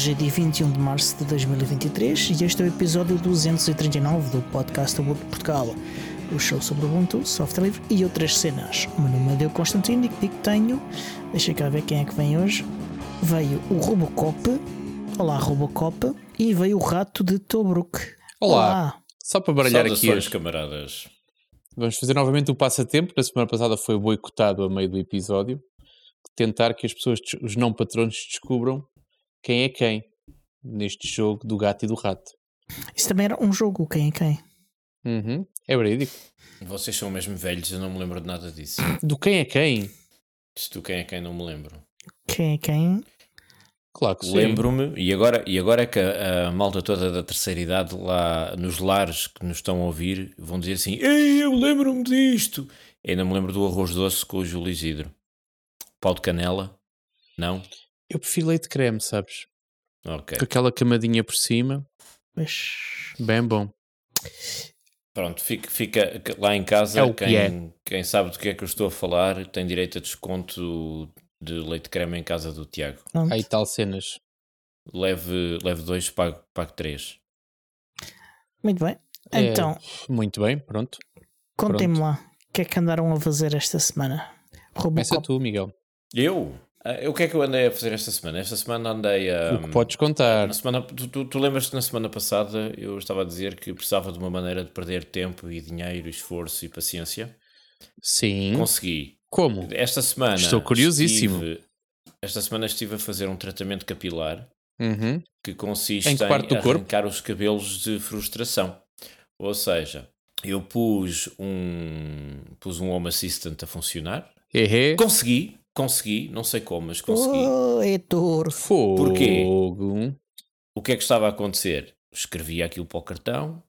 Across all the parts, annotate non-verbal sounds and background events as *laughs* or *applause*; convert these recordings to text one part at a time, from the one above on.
Hoje é dia 21 de março de 2023 e este é o episódio 239 do podcast Ubuntu Portugal, o show sobre Ubuntu, software livre e outras cenas. O meu nome é Deu Constantino e que digo que tenho, deixa cá ver quem é que vem hoje. Veio o Robocop, olá Robocop, e veio o Rato de Tobruk. Olá. Olá. Só para baralhar aqui hoje, camaradas. vamos fazer novamente o passatempo. Na semana passada foi boicotado a meio do episódio. Tentar que as pessoas, os não patronos, descubram quem é quem neste jogo do gato e do rato. Isso também era um jogo, quem é quem? Uhum, É verídico. Vocês são mesmo velhos, eu não me lembro de nada disso. *coughs* Do quem é quem? Isto quem é quem não me lembro. Quem é quem? Claro que sim. Lembro-me, e agora, e agora é que a, a malta toda da terceira idade lá nos lares que nos estão a ouvir vão dizer assim: Ei, eu lembro-me disto. Ainda me lembro do arroz doce com o Júlio Isidro. Pau de canela? Não? Eu prefiro leite creme, sabes? Ok. Com aquela camadinha por cima. Mas... Bem bom. Pronto, fica, fica lá em casa. É o que quem, é. quem sabe do que é que eu estou a falar tem direito a desconto de leite creme em casa do Tiago. Pronto. Aí tal cenas. Leve, leve dois, pague, pague três. Muito bem. É, Então, Muito bem, pronto. contem-me lá, o que é que andaram a fazer esta semana? Começa Robocop. tu, Miguel. Eu? Ah, O que é que eu andei a fazer esta semana? Esta semana andei a. o que podes contar. Na semana, tu, tu, tu lembras-te na semana passada eu estava a dizer que precisava de uma maneira de perder tempo e dinheiro, esforço e paciência? Sim. Consegui. Como? Esta semana. Estou curiosíssimo. estive- esta semana estive a fazer um tratamento capilar Uhum. que consiste Em em, que parte do corpo? arrancar os cabelos de frustração. Ou seja, eu pus um, pus um Home Assistant a funcionar. Ehé. Consegui, consegui, não sei como, mas consegui. Oh, Heitor. Fogo. Porquê? O que é que estava a acontecer? Escrevia aquilo para o cartão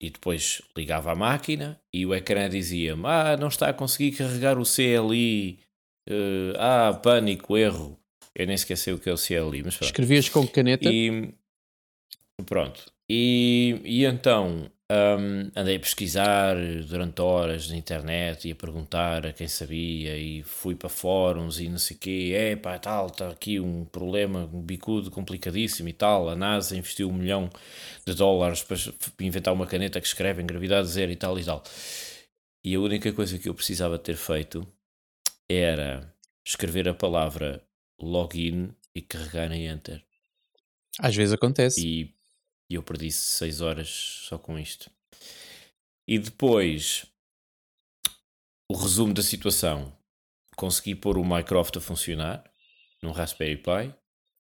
e depois ligava à máquina e o ecrã dizia-me: Ah, não está a conseguir carregar o CLI. eh, ah, pânico, erro. Eu nem esqueci o que é o CLI, mas pronto. Escrevias com caneta? E pronto. E, e então hum, andei a pesquisar durante horas na internet e a perguntar a quem sabia e fui para fóruns e não sei o quê. É pá, tal, está aqui um problema, um bicudo complicadíssimo e tal. A NASA investiu um milhão de dólares para inventar uma caneta que escreve em gravidade zero e tal e tal. E a única coisa que eu precisava ter feito era escrever a palavra login e carregar em enter. Às vezes acontece. E, e eu perdi 6 horas só com isto. E depois, o resumo da situação. Consegui pôr o Minecraft a funcionar num Raspberry Pi.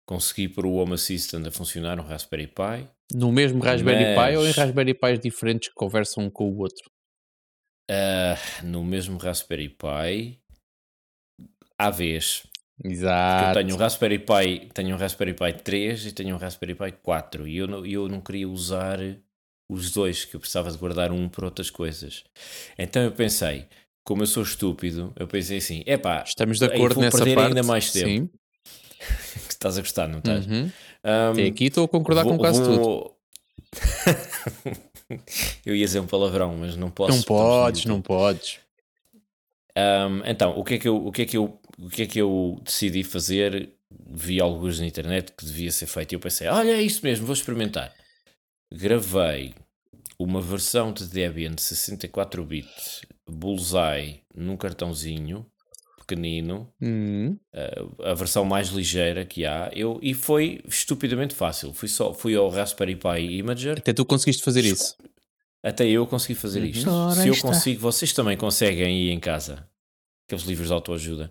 Consegui pôr o Home Assistant a funcionar num Raspberry Pi. No mesmo Raspberry Mas- Pi ou em Raspberry Pis diferentes que conversam um com o outro? Ah, no mesmo Raspberry Pi. À vez. Porque Exato. Eu tenho um Raspberry Pi, tenho um Raspberry Pi 3 e tenho um Raspberry Pi 4 e eu não, eu não queria usar os dois, que eu precisava de guardar um para outras coisas. Então eu pensei, como eu sou estúpido, eu pensei assim, epá, Estamos de acordo vou nessa perder parte. ainda mais tempo. Sim. que *laughs* estás a gostar, não estás? Uhum. Até aqui estou a concordar vou- com quase tudo. vou- *laughs* eu ia dizer um palavrão, mas não posso. Não podes, não podes. Um, então, o que, é que eu, o, que é que eu, o que é que eu decidi fazer? Vi alguns na internet que devia ser feito e eu pensei: olha, é isso mesmo, vou experimentar. Gravei uma versão de Debian de 64 bits Bullseye num cartãozinho pequenino, Hum. a versão mais ligeira que há, eu, e foi estupidamente fácil. Fui, só, fui ao Raspberry Pi Imager, Até tu conseguiste fazer isso. até eu consegui fazer Uhum. isto. Ora, Se eu está. consigo, vocês também conseguem ir em casa. Aqueles livros de autoajuda.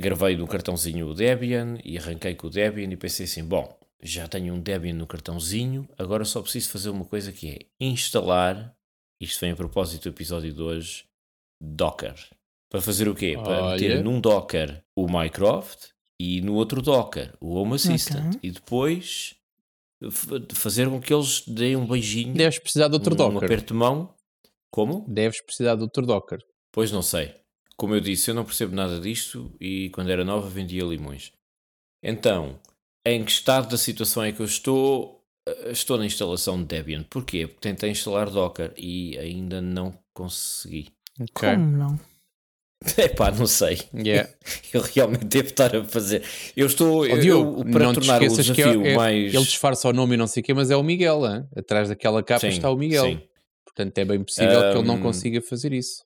Gravei no cartãozinho o Debian e arranquei com o Debian e pensei assim: bom, já tenho um Debian no cartãozinho, agora só preciso fazer uma coisa que é instalar. Isto vem a propósito do episódio de hoje: Docker. Para fazer o quê? Para Olha. meter num Docker o Minecraft e no outro Docker o Home Assistant. Ok. E depois fazer com que eles deem um beijinho Deves precisar de outro um, Docker. aperto de mão. Como? Deves precisar de outro Docker. Pois não sei. Como eu disse, eu não percebo nada disto e quando era nova vendia limões. Então, em que estado da situação é que eu estou? Eh, Estou na instalação de Debian. Porquê? Porque tentei instalar Docker e ainda não consegui. Ok. Como não? *laughs* É pá, não sei. Yeah. *laughs* Eu realmente devo estar a fazer. Eu estou. Ó, eu- Diogo, eu, para não te tornar o é- desafio é- mais. ele disfarça o nome e não sei o quê, mas é o Miguel, hein? atrás daquela capa Sim, está o Miguel. sim. Portanto, é bem possível que ele não consiga fazer isso.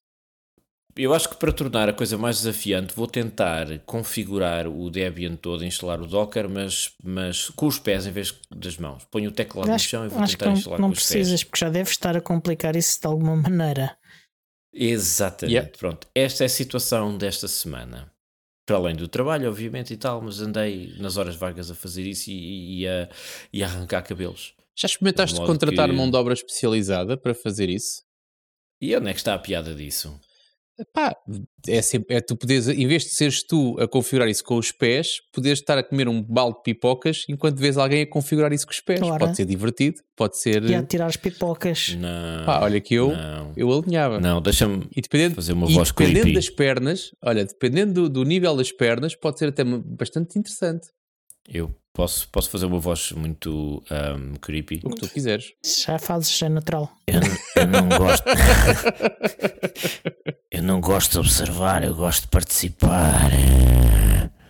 Eu acho que para tornar a coisa mais desafiante, vou tentar configurar o Debian todo, instalar o Docker, mas, mas com os pés em vez das mãos. Ponho o teclado no Acho, chão e vou tentar não, instalar não com os precisas, porque já deves estar a complicar isso de alguma maneira. pés. Exatamente. Yeah. Pronto. Esta é a situação desta semana. Para além do trabalho, obviamente, e tal, mas andei nas horas vagas a fazer isso e, e a, e a arrancar cabelos. Já experimentaste contratar que- mão de obra especializada para fazer isso? E onde é que está a piada disso? Pá, é, sempre, é tu poderes, em vez de seres tu a configurar isso com os pés, poderes estar a comer um balde de pipocas enquanto vês alguém a configurar isso com os pés. Ora. Pode ser divertido, pode ser. E a tirar as pipocas. Não. Pá, olha que eu, Não, eu alinhava. não deixa-me E dependendo, fazer uma e voz dependendo creepy. das pernas, olha, dependendo do, do nível das pernas, pode ser até bastante interessante. Eu posso, posso fazer uma voz muito ahm, creepy. O que tu quiseres. Já fazes, é natural. Eu, eu não gosto. *laughs* eu não gosto de observar, eu gosto de participar.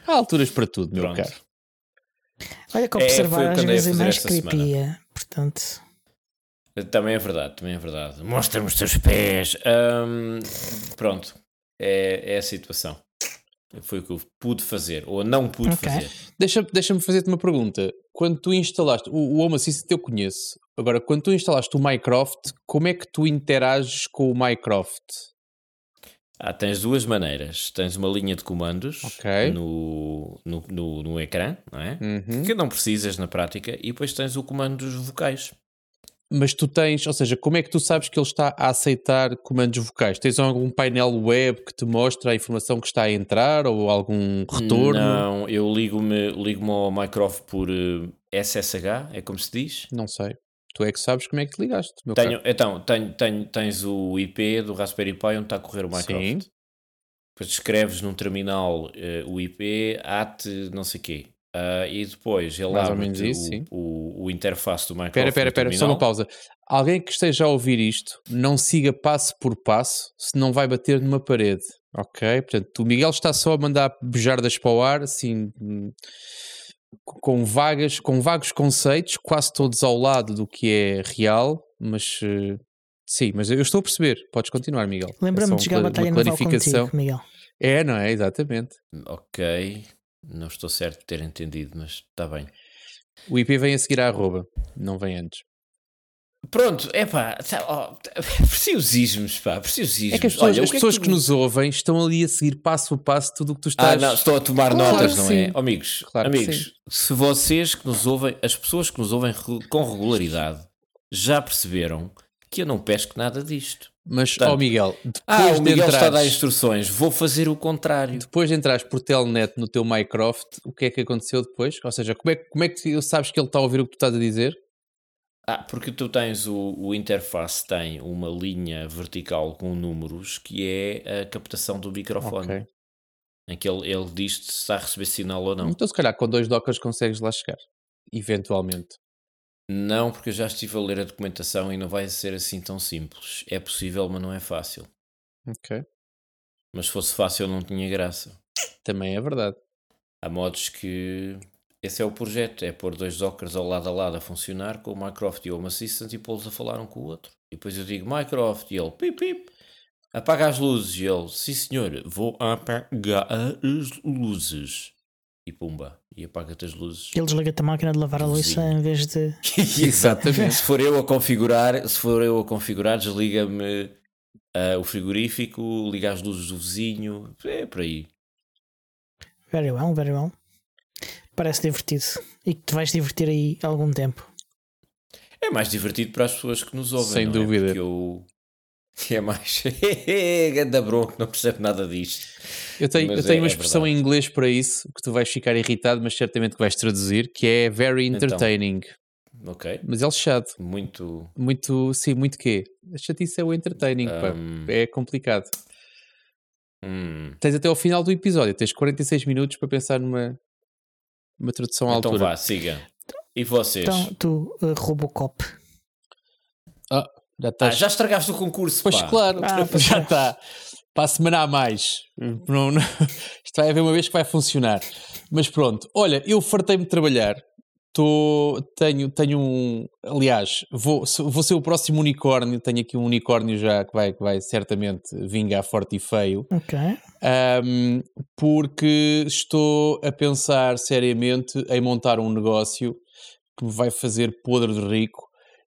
Há alturas para tudo, meu Pronto. caro. Olha que É, observar o que às vezes é mais creepy. semana. é. Portanto, Também é verdade, também é verdade. Mostra-me os teus pés. Ahm, pronto, é, é a situação. Foi o que eu pude fazer, ou não pude Ok. fazer. Deixa- Deixa-me fazer-te uma pergunta. Quando tu instalaste, o, o Home Assistant eu conheço. Agora, quando tu instalaste o Minecraft, como é que tu interages com o Minecraft? Ah, tens duas maneiras. Tens uma linha de comandos Ok. no, no, no, no ecrã, não é? Uhum. Que não precisas na prática, e depois tens o comando dos vocais. Mas tu tens, ou seja, como é que tu sabes que ele está a aceitar comandos vocais? Tens algum painel web que te mostra a informação que está a entrar ou algum retorno? Não, eu ligo-me ligo ao Minecraft por eh, SSH, é como se diz. Não sei. Tu é que sabes como é que te ligaste, meu Tenho, então, tenho, tenho, tens o IP do Raspberry Pi onde está a correr o Minecraft. Sim. Depois escreves num terminal eh, o IP at não sei quê. Ah, e depois ele Mais abre isso, o, o, o interface do Minecraft. Espera, espera, espera, só uma pausa. Alguém que esteja a ouvir isto, não siga passo por passo, senão vai bater numa parede. Ok? Portanto, o Miguel está só a mandar bejardas para o ar, assim, hum, com vagas, com vagos conceitos, quase todos ao lado do que é real, mas eh, sim, mas eu estou a perceber. Podes continuar, Miguel. É lembra-me só de jogar cla- Batalha uma Naval clarificação. contigo, Miguel. É, não é? Exatamente. Ok, não estou certo de ter entendido, mas está bem. O IP vem a seguir à arroba, não vem antes. Pronto, é pá, oh, *laughs* preciosismos, pá, preciosismos. É que as pessoas, Olha, as que é pessoas tu- que, nos ouvem estão ali a seguir passo a passo tudo o que tu Ah, estás. não, estou a tomar Claro notas, que não é? Oh, amigos, Claro que amigos, se vocês que nos ouvem, as pessoas que nos ouvem com regularidade, já perceberam que eu não pesco nada disto. Mas, ó Miguel, Ah, depois o de Miguel está a dar entrares, instruções, vou fazer o contrário. depois de entrares por telnet no teu Minecraft, o que é que aconteceu depois? Ou seja, como é, que- como é que sabes que ele está a ouvir o que tu estás a dizer? Ah, porque tu tens o, o interface, tem uma linha vertical com números que é a captação do microfone. Ok. Em que ele, ele diz se está a receber sinal ou não. Então, se calhar, com dois dockers consegues lá chegar. Eventualmente. Não, porque eu já estive a ler a documentação e não vai ser assim tão simples. É possível, mas não é fácil. Ok. Mas se fosse fácil, não tinha graça. Também é verdade. Há modos que. Esse é o projeto: é pôr dois dockers ao lado a lado a funcionar com o Minecraft e o Home Assistant e pô-los a falar um com o outro. E depois eu digo Minecraft e ele pip pip, apaga as luzes. E ele, sim senhor, vou apagar as luzes. E pumba, e apaga-te as luzes. Ele desliga-te a máquina de lavar a louça em vez de. *laughs* Exatamente. se for eu a configurar, se for eu a configurar, desliga-me ah, o frigorífico, liga as luzes do vizinho, é por aí. Very well, very well. Parece divertido. E que te vais divertir aí algum tempo. É mais divertido para as pessoas que nos ouvem. Sem não dúvida. É? Porque eu... É mais. *laughs* Ganda bronco, não percebe nada disto. Eu tenho, Mas eu tenho é- uma é expressão verdade. em inglês para isso, que tu vais ficar irritado, mas certamente que vais traduzir, que é very Então. entertaining. Ok. Mas é lixado. Muito. Muito, sim, muito quê? A chatice é o entertaining, pá. Hum. É complicado. hum. Tens até ao final do episódio, tens 46 minutos para pensar numa uma tradução à Então altura. vá, siga. E vocês? Então, tu, uh, Robocop. Já ah, estás. já estragaste o concurso, Pois pá. claro, Ah, pois já é. está. para a semana a mais. Não, não, *laughs* isto vai haver uma vez que vai funcionar. Mas pronto, olha, eu fartei-me de trabalhar. Tô, tenho, tenho um. Aliás, vou, vou ser o próximo unicórnio. Tenho aqui um unicórnio já que vai, que vai certamente vingar forte e feio. Ok. Um, porque estou a pensar seriamente em montar um negócio que me vai fazer podre de rico,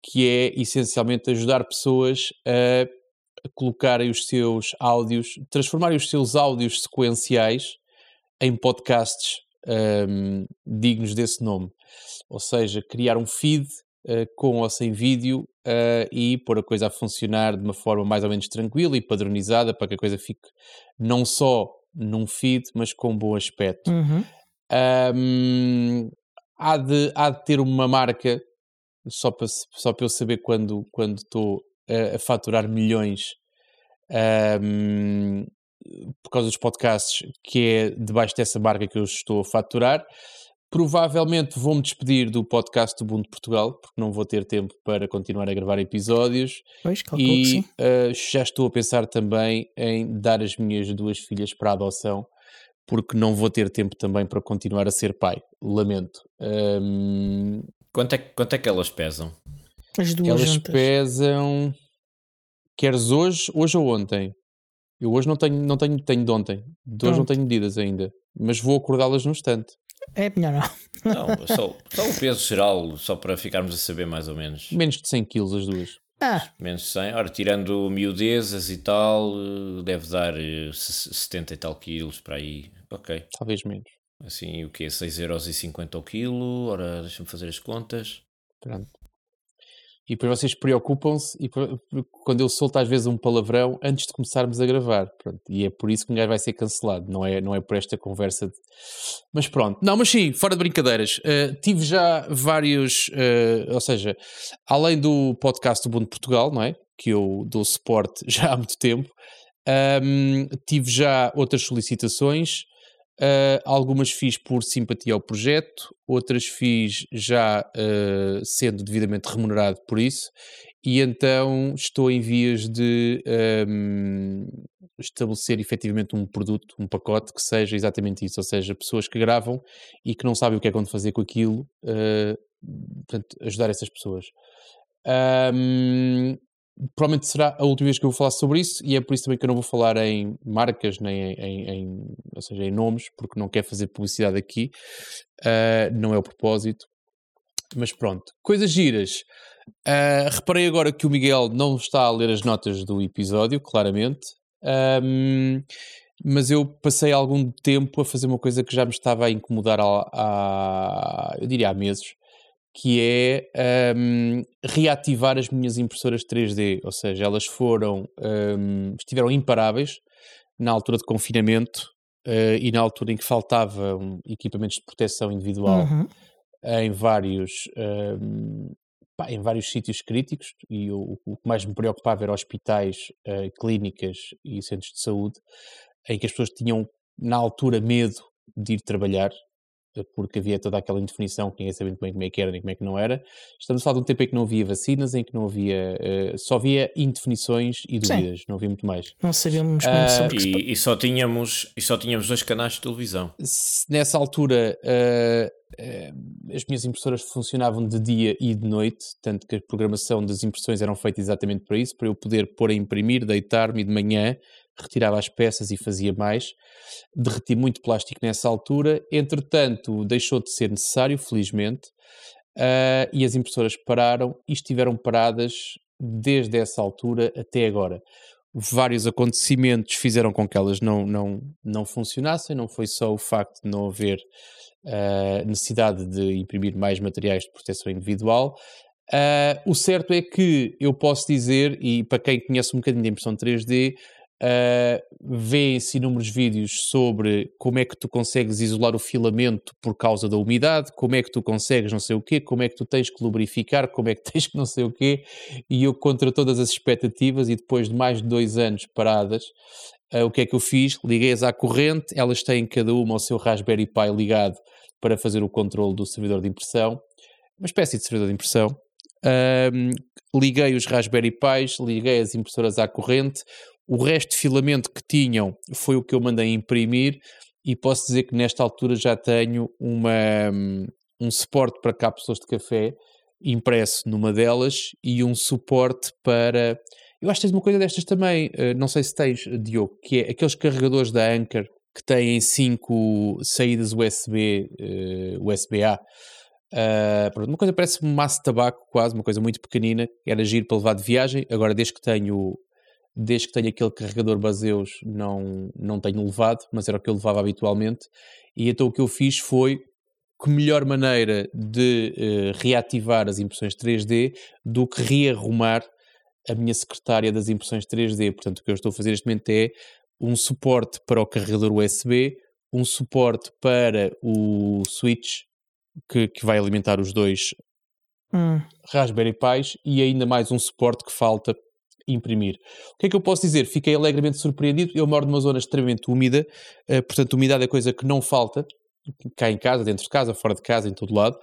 que é essencialmente ajudar pessoas a colocarem os seus áudios, transformarem os seus áudios sequenciais em podcasts um, dignos desse nome. Ou seja, criar um feed uh, com ou sem vídeo uh, e pôr a coisa a funcionar de uma forma mais ou menos tranquila e padronizada para que a coisa fique não só num feed, mas com um bom aspecto. Uhum. Um, há, de, há de ter uma marca, só para, só para eu saber quando estou a, a faturar milhões um, por causa dos podcasts, que é debaixo dessa marca que eu estou a faturar. Provavelmente vou-me despedir do podcast do Ubuntu Portugal, porque não vou ter tempo para continuar a gravar episódios. Pois, e uh, já estou a pensar também em dar as minhas duas filhas para adoção, porque não vou ter tempo também para continuar a ser pai. Lamento. Um... Quanto, é, quanto é que elas pesam? As duas elas juntas. pesam. Queres hoje, hoje ou ontem? Eu hoje não tenho, não tenho, tenho de ontem. De hoje não tenho medidas ainda. Mas vou acordá-las no instante. É melhor não. Não, só, só o peso geral, só para ficarmos a saber mais ou menos. Menos de 100 kg as duas. Ah, Menos de 100. Ora, tirando miudezas e tal, eh, deve dar eh, se- 70 e tal quilos para aí. Ok. Talvez menos. Assim, o quê? 6,50€ ao quilo? Ora, deixa-me fazer as contas. Pronto. E depois vocês preocupam-se e quando eu solto às vezes um palavrão antes de começarmos a gravar. Pronto. E é por isso que um gajo vai ser cancelado, não é, não é por esta conversa. De... Mas pronto. Não, mas sim, fora de brincadeiras. eh, tive já vários, eh, ou seja, além do podcast do Mundo Portugal, não é? Que eu dou suporte *laughs* já há muito tempo, ahm, tive já outras solicitações. Uh, algumas fiz por simpatia ao projeto, outras fiz já uh, sendo devidamente remunerado por isso, e então estou em vias de um, estabelecer efetivamente um produto, um pacote que seja exatamente isso, ou seja, pessoas que gravam e que não sabem o que é quando fazer com aquilo, uh, portanto, ajudar essas pessoas. Um, provavelmente será a última vez que eu vou falar sobre isso e é por isso também que eu não vou falar em marcas nem em, em, em ou seja, em nomes, porque não quero fazer publicidade aqui, uh, não é o propósito. Mas pronto, coisas giras. Uh, reparei agora que o Miguel não está a ler as notas do episódio, claramente. Um, mas eu passei algum tempo a fazer uma coisa que já me estava a incomodar há, há eu diria há meses, que é um, reativar as minhas impressoras 3D, ou seja, elas foram, um, estiveram imparáveis na altura de confinamento uh, e na altura em que faltavam equipamentos de proteção individual uhum. em vários um, pá, em vários sítios críticos. E o, o, que mais me preocupava era hospitais, uh, clínicas e centros de saúde em que as pessoas tinham na altura medo de ir trabalhar porque havia toda aquela indefinição que ninguém sabia muito bem como é que era nem como é que não era. Estamos a falar de um tempo em que não havia vacinas, em que não havia, uh, só havia indefinições e dúvidas, Sim. não havia muito mais. Não sabíamos uh, e, e, só tínhamos e só tínhamos dois canais de televisão. Nessa altura uh, as minhas impressoras funcionavam de dia e de noite, tanto que a programação das impressões eram feita exatamente para isso, para eu poder pôr a imprimir, deitar-me de manhã, retirava as peças e fazia mais. Derreti muito plástico nessa altura, entretanto, deixou de ser necessário, felizmente, uh, e as impressoras pararam e estiveram paradas desde essa altura até agora. Vários acontecimentos fizeram com que elas não, não, não funcionassem, não foi só o facto de não haver uh, necessidade de imprimir mais materiais de proteção individual, Uh, o certo é que eu posso dizer, e para quem conhece um bocadinho de impressão 3D, Uh, vê-se inúmeros vídeos sobre como é que tu consegues isolar o filamento por causa da umidade, como é que tu consegues não sei o quê, como é que tu tens que lubrificar, como é que *laughs* tens que não sei o quê, e eu contra todas as expectativas e depois de mais de dois anos paradas, uh, o que é que eu fiz? Liguei-as à corrente, elas têm cada uma o seu Raspberry Pi ligado para fazer o controle do servidor de impressão, uma espécie de servidor de impressão, um, liguei os Raspberry Pis, liguei as impressoras à corrente, O resto de filamento que tinham foi o que eu mandei imprimir e posso dizer que nesta altura já tenho uma, um suporte para cápsulas de café impresso numa delas e um suporte para. Eu acho que tens uma coisa destas também, eh, não sei se tens, Diogo, que é aqueles carregadores da Anchor que têm cinco saídas USB, uh, USB-A. Uh, uma coisa parece um maço de tabaco, quase, uma coisa muito pequenina, era giro para levar de viagem. Agora, desde que tenho, desde que tenho aquele carregador Baseus, não, não tenho levado, mas era o que eu levava habitualmente. E então o que eu fiz foi que melhor maneira de uh, reativar as impressões 3D do que rearrumar a minha secretária das impressões 3D. Portanto, o que eu estou a fazer neste momento é um suporte para o carregador USB, um suporte para o switch que, que vai alimentar os dois hum. Raspberry Pis e ainda mais um suporte que falta imprimir. O que é que eu posso dizer? Fiquei alegremente surpreendido. Eu moro numa zona extremamente úmida, uh, portanto, umidade é coisa que não falta cá em casa, dentro de casa, fora de casa, em todo lado.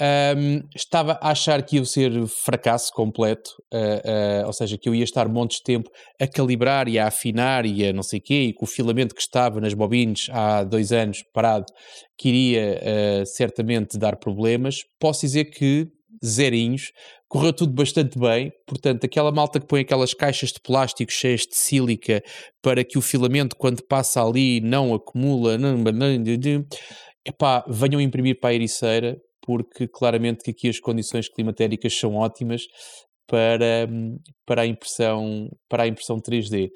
Um, estava a achar que ia ser fracasso completo, uh, uh, ou seja, que eu ia estar montes de tempo a calibrar e a afinar e a não sei o quê, e que o filamento que estava nas bobines há dois anos parado, que iria uh, certamente dar problemas. Posso dizer que zerinhos, correu tudo bastante bem, portanto, aquela malta que põe aquelas caixas de plástico cheias de sílica para que o filamento, quando passa ali, não acumula, epá, venham imprimir para a ericeira, porque claramente que aqui as condições climatéricas são ótimas para, para, a, impressão, para a impressão 3D.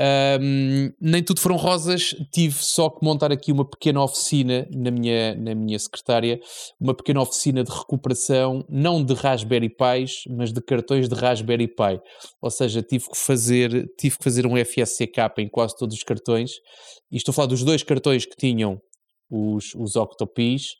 Um, nem tudo foram rosas, tive só que montar aqui uma pequena oficina na minha, na minha secretária, uma pequena oficina de recuperação, não de Raspberry Pis, mas de cartões de Raspberry Pi. Ou seja, tive que fazer, tive que fazer um FSCK em quase todos os cartões, e estou a falar dos dois cartões que tinham os, os Octopis,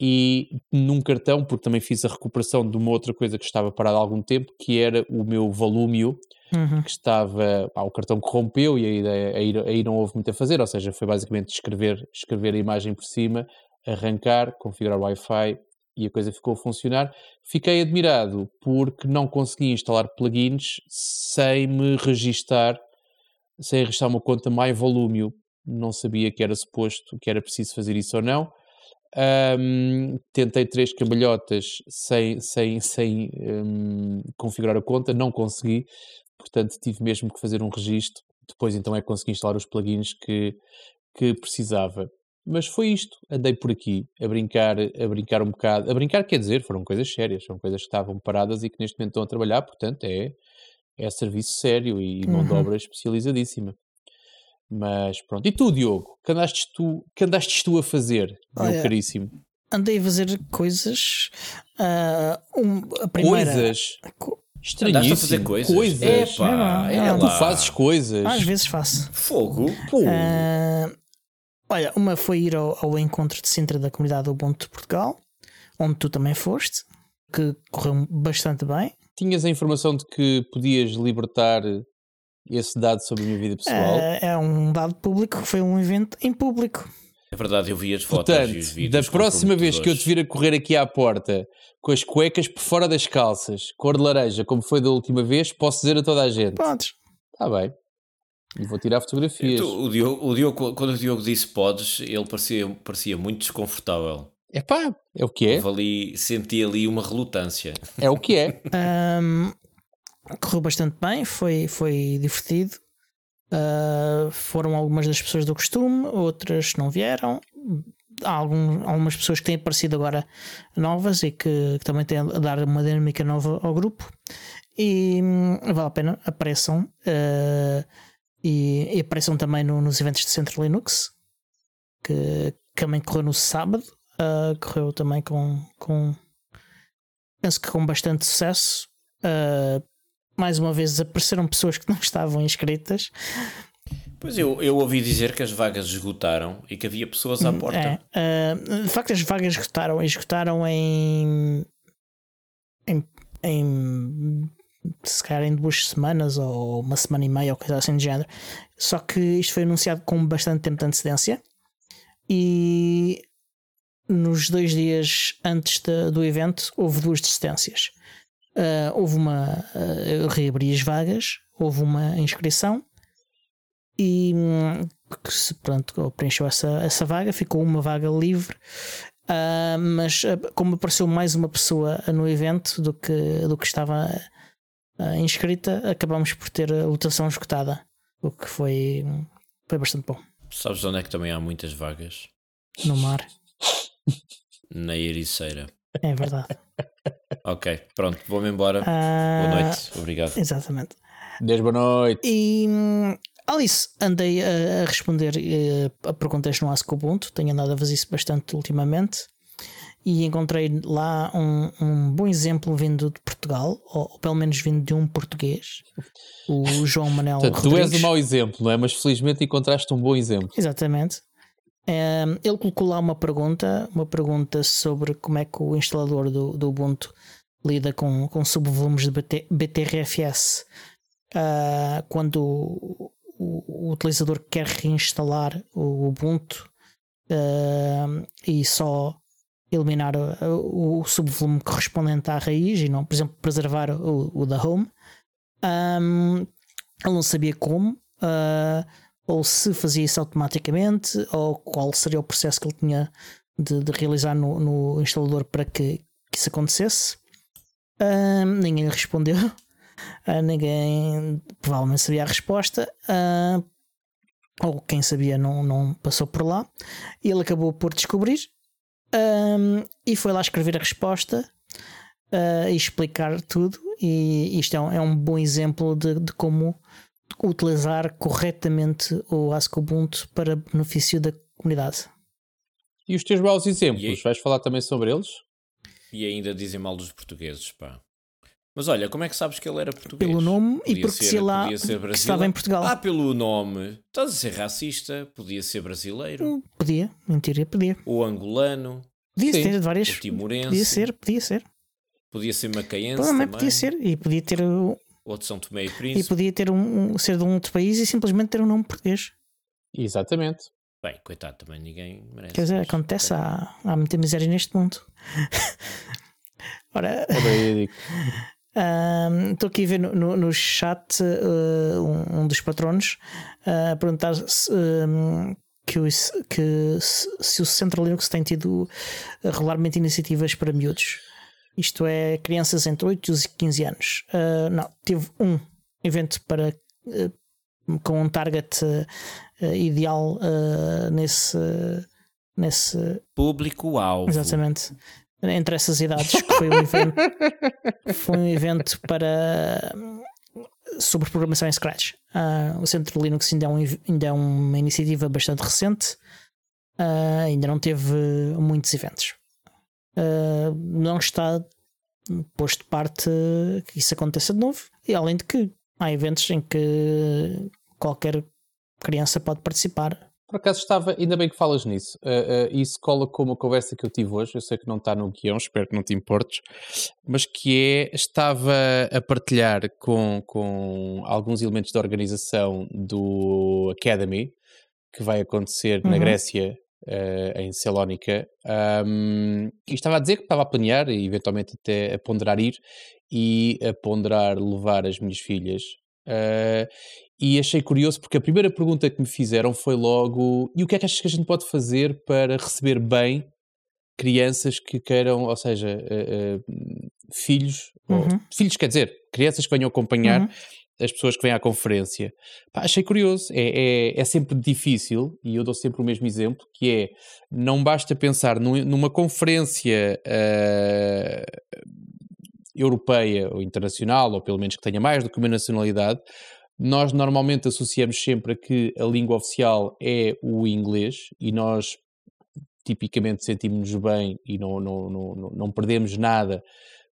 e num cartão, porque também fiz a recuperação de uma outra coisa que estava parada há algum tempo, que era o meu Volúmio, uhum. que estava, pá, o cartão corrompeu e aí, aí, aí, não houve muito a fazer, ou seja, foi basicamente escrever, escrever a imagem por cima, arrancar, configurar o Wi-Fi e a coisa ficou a funcionar. Fiquei admirado porque não consegui instalar plugins sem me registar, sem registrar uma conta MyVolumio. Não sabia que era suposto, que era preciso fazer isso ou não. Um, tentei três cambalhotas sem, sem, sem um, configurar a conta, não consegui, portanto tive mesmo que fazer um registro. Depois então é que consegui instalar os plugins que, que precisava. Mas foi isto, andei por aqui a brincar, a brincar um bocado. A brincar quer dizer, foram coisas sérias, são coisas que estavam paradas e que neste momento estão a trabalhar, portanto é, é serviço sério e mão de uhum. obra especializadíssima. Mas pronto. E tu, Diogo? Que andaste tu, que andaste tu a fazer, Olha, meu caríssimo? Andei a fazer coisas. Uh, um, a primeira, coisas? Estranhíssimo. a fazer coisas? Coisas. É, pá, é, tu fazes coisas. Às vezes faço. Fogo. Uh, olha, uma foi ir ao, ao encontro de Sintra da comunidade Ubuntu de Portugal, onde tu também foste, que correu bastante bem. Tinhas a informação de que podias libertar esse dado sobre a minha vida pessoal? É, é um dado público, foi um evento em público. É verdade, eu vi as fotos Portanto, e os vídeos. Da próxima vez que eu te vir a correr aqui à porta com as cuecas por fora das calças, cor de laranja, como foi da última vez, posso dizer a toda a gente. Podes. Está bem. E vou tirar fotografias. Então, o, Diogo, o Diogo, quando o Diogo disse podes, ele parecia, parecia muito desconfortável. É pá, é o que é. ali, senti ali uma relutância. É o que é. *laughs* um, correu bastante bem, foi, foi divertido. Uh, foram algumas das pessoas do costume, outras não vieram. Há algum, algumas pessoas que têm aparecido agora novas e que, que, também têm a dar uma dinâmica nova ao grupo. E hum, vale a pena, apareçam. Uh, e, e, apareçam também no, nos eventos de Centro Linux, que, que também correu no sábado. Uh, correu também com, com penso que com bastante sucesso. Uh, mais uma vez apareceram pessoas que não estavam inscritas. Pois eu, eu ouvi dizer que as vagas esgotaram e que havia pessoas à hum, porta. É, uh, de facto, as vagas esgotaram, esgotaram em, em, em se calhar em duas semanas ou uma semana e meia ou coisa assim de género. Só que isto foi anunciado com bastante tempo de antecedência e nos dois dias antes de, do evento houve duas distâncias. Uh, houve uma. Uh, eu reabri as vagas, houve uma inscrição e hum, que se, pronto, preencheu essa, essa vaga, ficou uma vaga livre. Uh, mas como apareceu mais uma pessoa no evento do que, do que estava inscrita, acabamos por ter a lotação esgotada, o que foi, foi bastante bom. Sabes onde é que também há muitas vagas? No mar. Na Ericeira. É verdade. *laughs* ok, pronto, vou-me embora. boa noite, obrigado. Exatamente. Deus, boa noite. E Alice, andei a, responder uh, a perguntas no Ask Ubuntu, tenho andado a fazer isso bastante ultimamente e encontrei lá um, um bom exemplo vindo de Portugal, ou, ou, pelo menos vindo de um português, o João Manel Portanto, Rodrigues. Tu és um mau exemplo, não é? Mas felizmente encontraste um bom exemplo. Exatamente. Um, ele colocou lá uma pergunta, uma pergunta sobre como é que o instalador do, do Ubuntu lida com, com subvolumes de BT, BTRFS uh, quando o, o utilizador quer reinstalar o Ubuntu uh, e só eliminar o, o, subvolume correspondente à raiz e não, por exemplo, preservar o, o da home. Um, ele não sabia como, uh, ou se fazia isso automaticamente, ou qual seria o processo que ele tinha de, de realizar no, no, instalador para que, que isso acontecesse. Uh, ninguém lhe respondeu. Uh, ninguém provavelmente sabia a resposta, uh, ou quem sabia não, não passou por lá. Ele acabou por descobrir e foi lá escrever a resposta uh, e explicar tudo. E isto é um, é um bom exemplo de, de, como utilizar corretamente o Ask Ubuntu para benefício da comunidade. E os teus maus exemplos, vais falar também sobre eles? E ainda dizem mal dos portugueses, pá. Mas olha, como é que sabes que ele era português? Pelo nome podia e porque ser, se lá estava em Portugal. Ah, pelo nome. Estás a ser racista? Podia ser brasileiro. Hum, podia, mentira, podia. Ou angolano. Podia Sim. ser de várias. Ou timorense. Podia ser, podia ser. Podia ser macaense Provavelmente podia ser. E podia ter. Ou de São Tomé e Príncipe. E podia ter um, um, ser de um outro país e simplesmente ter um nome português. Exatamente. Bem, coitado, também ninguém merece. Quer dizer, acontece, há, há muita miséria neste mundo. *laughs* Ora. *laughs* Estou aqui a ver no, no, no chat uh, um, um, dos patronos uh, a perguntar se, um, que, o, que se, se, o Central Linux tem tido regularmente iniciativas para miúdos. Isto é, crianças entre 8 e 15 anos. Uh, não, teve um evento para com um target ideal nesse, nesse público-alvo. Exatamente entre essas idades, que foi um evento, *laughs* foi um evento para sobre programação em Scratch. Uh, o Centro Linux ainda é, um, ainda é uma iniciativa bastante recente, uh, ainda não teve muitos eventos. Uh, não está posto de parte que isso aconteça de novo, e além de que há eventos em que qualquer criança pode participar. Por acaso estava, ainda bem que falas nisso, uh, uh, isso cola com uma conversa que eu tive hoje, eu sei que não está no guião, espero que não te importes, mas que é, estava a partilhar com, com alguns elementos da organização do Academy, que vai acontecer uhum. na Grécia, uh, em Salónica, um, e estava a dizer que estava a planear e eventualmente até a ponderar ir e a ponderar levar as minhas filhas. Uh, e achei curioso porque a primeira pergunta que me fizeram foi logo: e o que é que achas que a gente pode fazer para receber bem crianças que queiram, ou seja, uh, filhos, uhum. ou, filhos quer dizer, crianças que venham acompanhar uhum. As pessoas que vêm à conferência. Pá, achei curioso, é, é, é, sempre difícil, e eu dou sempre o mesmo exemplo, que é, não basta pensar numa conferência uh, europeia ou internacional, ou pelo menos que tenha mais do que uma nacionalidade, nós normalmente associamos sempre a que a língua oficial é o inglês e nós tipicamente sentimos-nos bem e não, não, não, não perdemos nada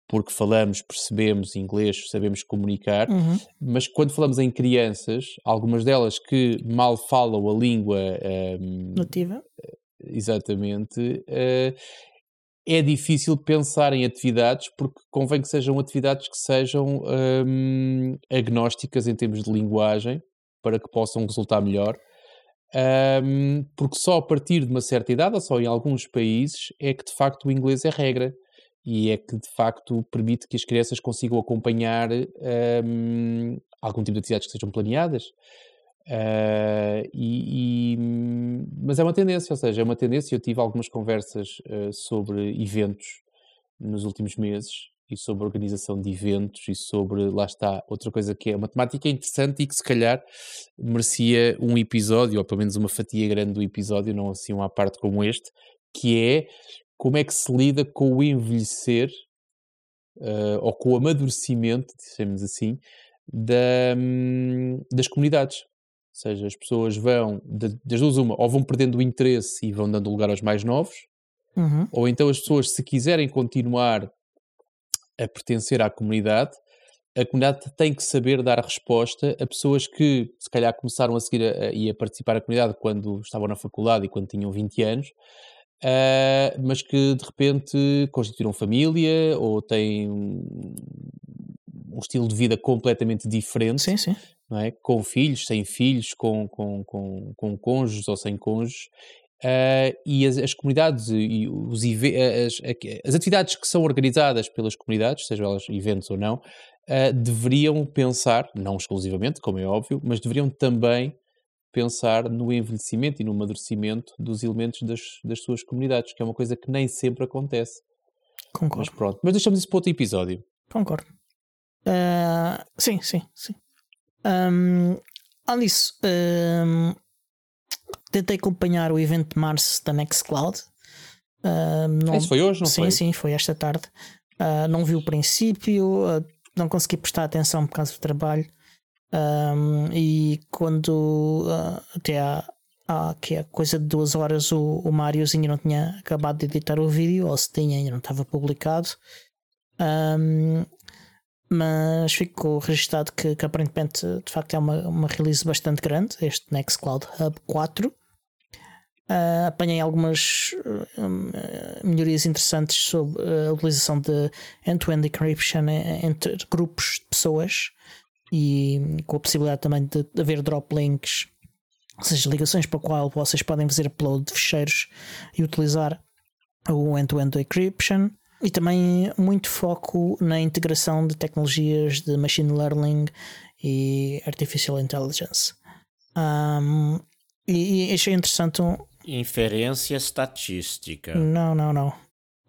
porque falamos, percebemos inglês, sabemos comunicar, uhum. mas quando falamos em crianças, algumas delas que mal falam a língua um, nativa, exatamente, uh, é difícil pensar em atividades porque convém que sejam atividades que sejam hum, agnósticas em termos de linguagem para que possam resultar melhor. Um, porque só a partir de uma certa idade, ou só em alguns países, é que de facto o inglês é regra e é que de facto permite que as crianças consigam acompanhar um, algum tipo de atividades que sejam planeadas. Uh, e, e, mas é uma tendência, ou seja, é uma tendência. Eu tive algumas conversas uh, sobre eventos nos últimos meses e sobre organização de eventos e sobre, lá está, outra coisa que é uma temática interessante e que se calhar merecia um episódio, ou pelo menos uma fatia grande do episódio, não assim um à parte como este, que é como é que se lida com o envelhecer uh, ou com o amadurecimento, dissemos assim, da, um, das comunidades. Ou seja, as pessoas vão, das duas uma, ou vão perdendo o interesse e vão dando lugar aos mais novos, uhum. ou então as pessoas, se quiserem continuar a pertencer à comunidade, a comunidade tem que saber dar resposta a pessoas que se calhar começaram a seguir a, a, e a participar da comunidade quando estavam na faculdade e quando tinham 20 anos, uh, mas que de repente constituíram família ou têm um, um estilo de vida completamente diferente. Sim, sim é? com filhos, sem filhos, com, com, com, com cônjuges ou sem cônjuges, uh, e as, as, comunidades e os, as, as atividades que são organizadas pelas comunidades, sejam elas eventos ou não, uh, deveriam pensar, não exclusivamente, como é óbvio, mas deveriam também pensar no envelhecimento e no amadurecimento dos elementos das, das suas comunidades, que é uma coisa que nem sempre acontece. Concordo. Mas pronto, mas deixamos isso para outro episódio. Concordo. Uh, sim, sim, sim. Um, além disso, um, tentei acompanhar o evento de março da Nextcloud. Não, Isso foi hoje, não sim, foi? Sim, foi esta tarde. Uh, não vi o princípio, uh, não consegui prestar atenção por causa do trabalho. Um, e quando uh, até há, há que é coisa de duas horas o, o Mariozinho não tinha acabado de editar o vídeo, ou se tinha, ainda não estava publicado. Um, mas ficou registado que, que, aparentemente de facto é uma, uma release bastante grande, este Nextcloud Hub 4. Uh, ah, apanhei algumas uh, melhorias interessantes sobre a utilização de end-to-end encryption entre grupos de pessoas e com a possibilidade também de, haver drop links, ou seja, ligações para o qual vocês podem fazer upload de ficheiros e utilizar o end-to-end -end encryption e também muito foco na integração de tecnologias de machine learning e artificial intelligence. Um, e, e, achei interessante. Um... Inferência estatística. Não, não, não.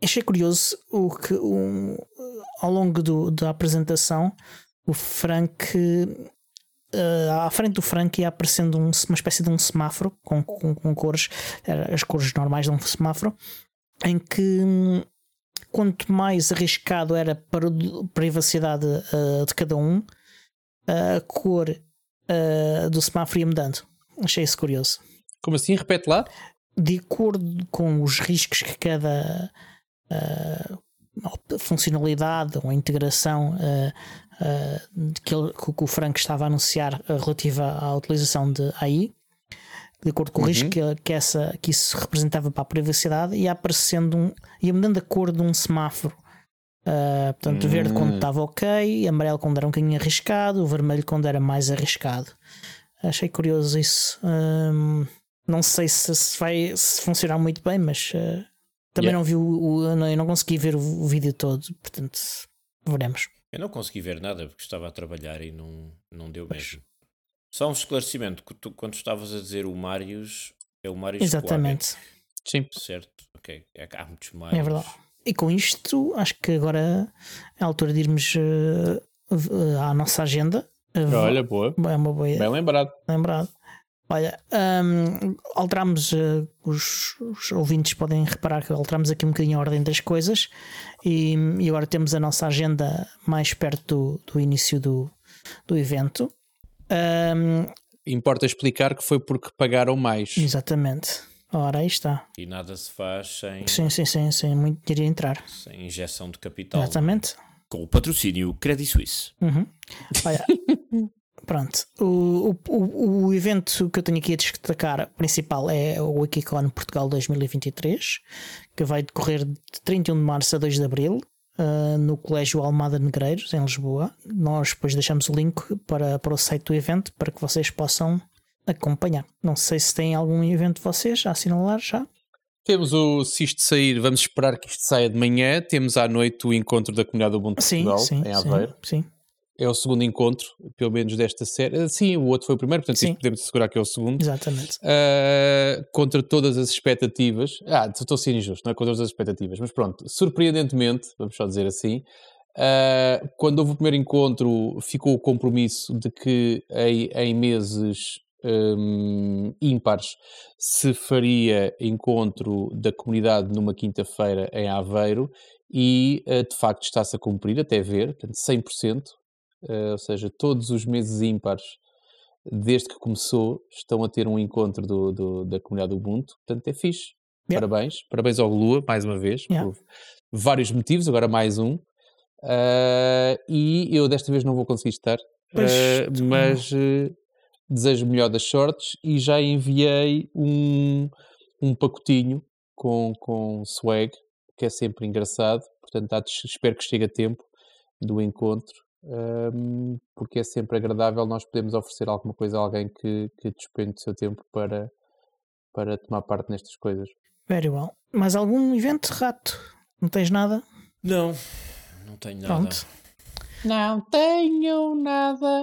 Achei curioso o que um, ao longo do, da apresentação o Frank. Uh, à frente do Frank ia aparecendo um, uma espécie de um semáforo com, com, com cores, as cores normais de um semáforo, em que hum, quanto mais arriscado era para a privacidade uh, de cada um, a cor uh, do semáforo ia mudando. Achei isso curioso. Como assim? Repete lá. De acordo com os riscos que cada uh, funcionalidade ou integração que, ele, que, o Frank estava a anunciar relativa à utilização de AI, de acordo com o uhum. risco que, que, essa, que isso representava para a privacidade, ia aparecendo um, ia mudando a cor de um semáforo. Uh, portanto, uhum. verde quando hum. estava ok, amarelo quando era um bocadinho arriscado, o vermelho quando era mais arriscado. Achei curioso isso. Um, não sei se, se, vai se funcionar muito bem, mas uh, também yeah. não vi o, o, não, eu não consegui ver o, o, vídeo todo, portanto, veremos. Eu não consegui ver nada porque estava a trabalhar e não, não deu mesmo. Só um esclarecimento, que tu, quando estavas a dizer o Marius, é o Marius Exatamente. Sim. Certo, ok. É há muitos Marius. É verdade. E com isto, acho que agora é a altura de irmos uh, à nossa agenda. Uh, Olha, boa. É uma boa Bem lembrado. Lembrado. Olha, um, alteramos, uh, os, os, ouvintes podem reparar que alteramos aqui um bocadinho a ordem das coisas e, e agora temos a nossa agenda mais perto do, do início do, do evento. Um, Importa explicar que foi porque pagaram mais. Exatamente. Ora, aí está. E nada se faz sem. Sim, sim, sim, sem muito dinheiro entrar. Sem injeção de capital. Exatamente. Com o patrocínio Credit Suisse. Uhum. Olha, *laughs* pronto. O, o, o evento que eu tenho aqui a destacar principal é o Wikicon Portugal 2023, que vai decorrer de 31 de março a 2 de abril uh, no Colégio Almada Negreiros, em Lisboa. Nós depois deixamos o link para, para o site do evento para que vocês possam acompanhar. Não sei se tem algum evento vocês a assinalar já. Temos o, se isto sair, vamos esperar que isto saia de manhã. Temos à noite o encontro da comunidade Ubuntu sim, Portugal sim, em Aveiro. Sim, sim. É o segundo encontro, pelo menos desta série. Sim, o outro foi o primeiro, portanto Sim. podemos assegurar que é o segundo. Exatamente. Uh, contra todas as expectativas. Ah, estou a ser injusto, não é contra todas as expectativas, mas pronto, surpreendentemente, vamos só dizer assim, uh, quando houve o primeiro encontro, ficou o compromisso de que em, em meses um, ímpares se faria encontro da comunidade numa quinta-feira em Aveiro e de facto está-se a cumprir, até ver, portanto, 100%, uh, ou seja, todos os meses ímpares desde que começou, estão a ter um encontro do, do da comunidade Ubuntu, portanto é fixe. Yeah. Parabéns, parabéns ao Lua, mais uma vez, Yeah. por vários motivos, agora mais um. Uh, e eu desta vez não vou conseguir estar, uh, mas uh, desejo melhor das sortes e já enviei um, um pacotinho com, com swag, que é sempre engraçado, portanto espero que chegue a tempo do encontro um, porque é sempre agradável nós podemos oferecer alguma coisa a alguém que, que dispõe do seu tempo para, para tomar parte nestas coisas. Very well. Mais algum evento, rato? Não tens nada? Não, não tenho nada. Pronto. Não tenho nada.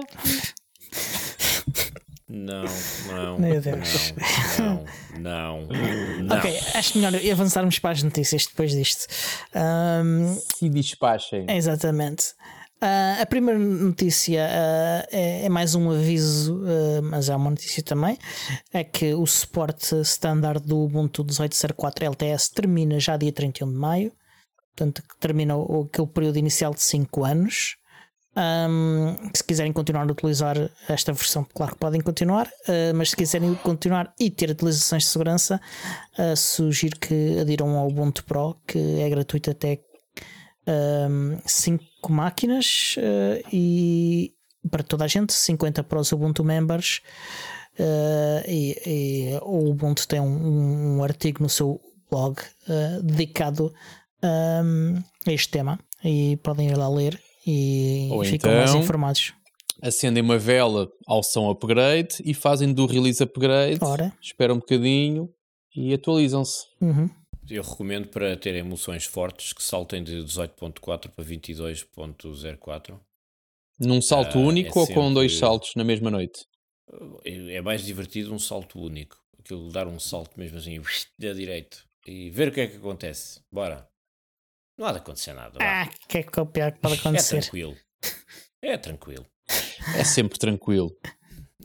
Não, não. Meu Deus. Não, não, não. não. Ok, acho melhor avançarmos para as notícias depois disto. Ahm, Se despachem. exatamente. Ah, a primeira notícia ah, é, é mais um aviso, ah, mas é uma notícia também. É que o suporte standard do Ubuntu 18.04 LTS termina já dia 31 de maio. Portanto, termina o, aquele período inicial de 5 anos. Ahm, se quiserem continuar a utilizar esta versão, claro que podem continuar, mas se quiserem continuar e ter atualizações de segurança, sugiro que adiram ao Ubuntu Pro, que é gratuito até 5 máquinas ah, e para toda a gente, 50 para os Ubuntu members. ah, e, e o Ubuntu tem um, um artigo no seu blog ah, dedicado ahm, a este tema e podem ir lá ler e Ou ficam mais então- informados. Acendem uma vela ao som upgrade e fazem do release upgrade. Ora, Esperam um bocadinho e atualizam-se. uhum. Eu recomendo para terem emulsões fortes que saltem de 18.4 para 22.04. Num salto Ah, único é ou com dois sempre- saltos na mesma noite? É é mais divertido um salto único. Aquilo dar um salto mesmo assim, *laughs* da direito. E ver o que é que acontece. Bora. Não há de acontecer nada. vá. Ah, que é que é o pior que pode *laughs* é acontecer? tranquilo. É tranquilo. É sempre tranquilo.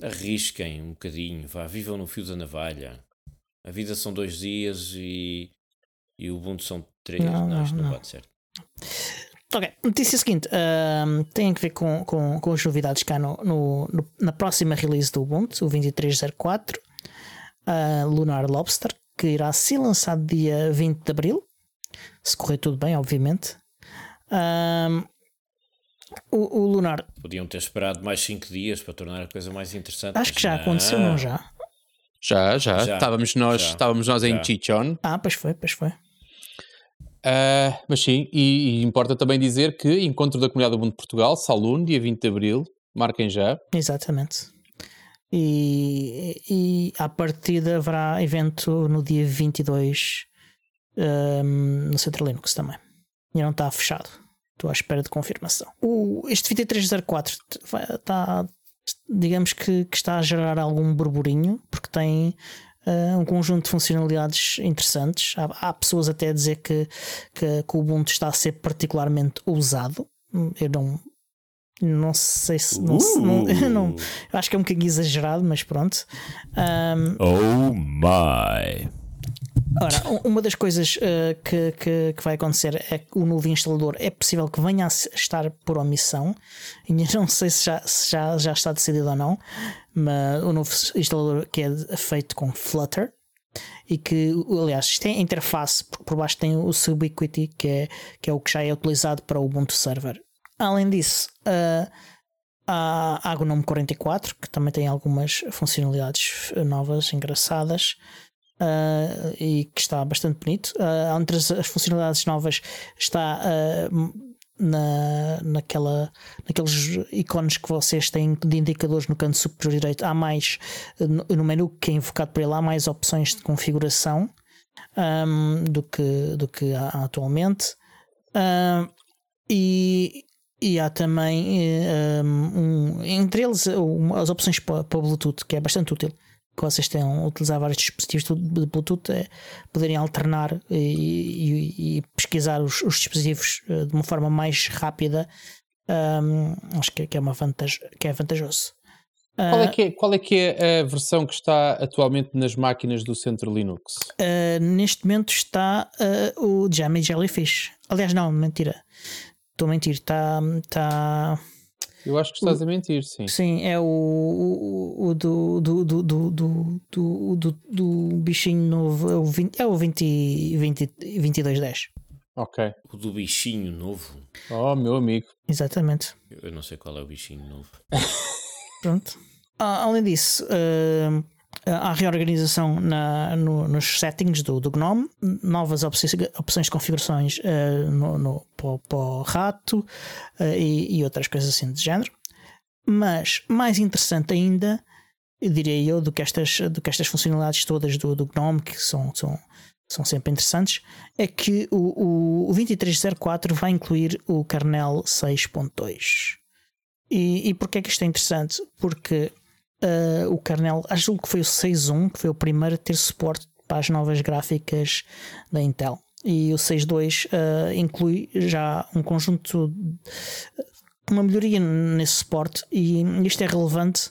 Arrisquem um bocadinho, vá, vivam no fio da navalha. A vida são dois dias e, e o Ubuntu são três. Não, Não, não, isto não, não. pode ser. Ok, notícia seguinte tem a ver com, com, com as novidades cá no, no- no- na próxima release do Ubuntu, o 2304, a Lunar Lobster, que irá ser lançado dia 20 de Abril, se correr tudo bem, obviamente. O, o Lunar, Podiam ter esperado mais 5 dias para tornar a coisa mais interessante. acho que já aconteceu, não já? Já, já. Já, estávamos nós, já, estávamos nós em já. Chichon. Ah, pois foi, pois foi. Ah, mas sim, e, e importa também dizer que encontro da comunidade do Mundo de Portugal, Salune, dia 20 de Abril. Marquem já. Exatamente. E, e à partida haverá evento no dia 22 ahm, no Centro Linux também. E não está fechado. Estou à espera de confirmação. O, este 2304 t- vai- está, digamos que, que está a gerar algum burburinho, porque tem ah, um conjunto de funcionalidades interessantes. Há, há pessoas até a dizer que, que, que o Ubuntu está a ser particularmente usado. Eu não, não sei se. Não, se- não- *laughs* não- Uh. acho que é um bocadinho exagerado, mas pronto. Ahm, Oh my. Ora, uma das coisas ah, que, que, que vai acontecer é que o novo instalador é possível que venha a estar por omissão. Ainda não sei se já, se já, já está decidido ou não, mas o novo instalador que é feito com Flutter. E que, aliás, isto é a interface, por baixo tem o Subiquity, que é, que é o que já é utilizado para o Ubuntu Server. Além disso, ah, há a Gnome 44, que também tem algumas funcionalidades novas, engraçadas. Ah, e que está bastante bonito. Ah, entre as, as funcionalidades novas está ah, na, naquela, naqueles ícones que vocês têm de indicadores no canto superior direito. Há mais no, no menu que é invocado por ele, há mais opções de configuração ahm, do, que, do que há atualmente. E e há também um, entre eles as opções para, para Bluetooth, que é bastante útil. Que vocês tenham utilizar vários dispositivos de Bluetooth, é, poderem alternar e, e, e pesquisar os, os, dispositivos de uma forma mais rápida. Um, acho que, que, é uma vantagem, que é vantajoso. Qual é, que é, qual é que é a versão que está atualmente nas máquinas do centro Linux? Uh, neste momento está uh, o Jammy Jellyfish. Aliás, não, mentira. Estou a mentir. Está. Está. Eu acho que estás o, a mentir, sim. Sim, é o, o, o do, do, do, do, do, do, do, bichinho novo. É o, 20, é o 20, 20, 2210. Ok. O do bichinho novo. Oh, meu amigo. Exatamente. Eu não sei qual é o bichinho novo. *laughs* Pronto. Ah, além disso, uh, há reorganização na, no, nos settings do, do GNOME, novas opções, opções de configurações uh, no, no, para, o rato uh, e, e, outras coisas assim de género. Mas mais interessante ainda, eu diria eu, do que estas, do que estas funcionalidades todas do, do GNOME, que são, são, são sempre interessantes, é que o, o 2304 vai incluir o kernel 6.2. E, e porquê é que isto é interessante? Porque uh, o kernel, acho que foi o 6.1 que foi o primeiro a ter suporte para as novas gráficas da Intel. E o 6.2 uh, inclui já um conjunto, uma melhoria nesse suporte, e isto é relevante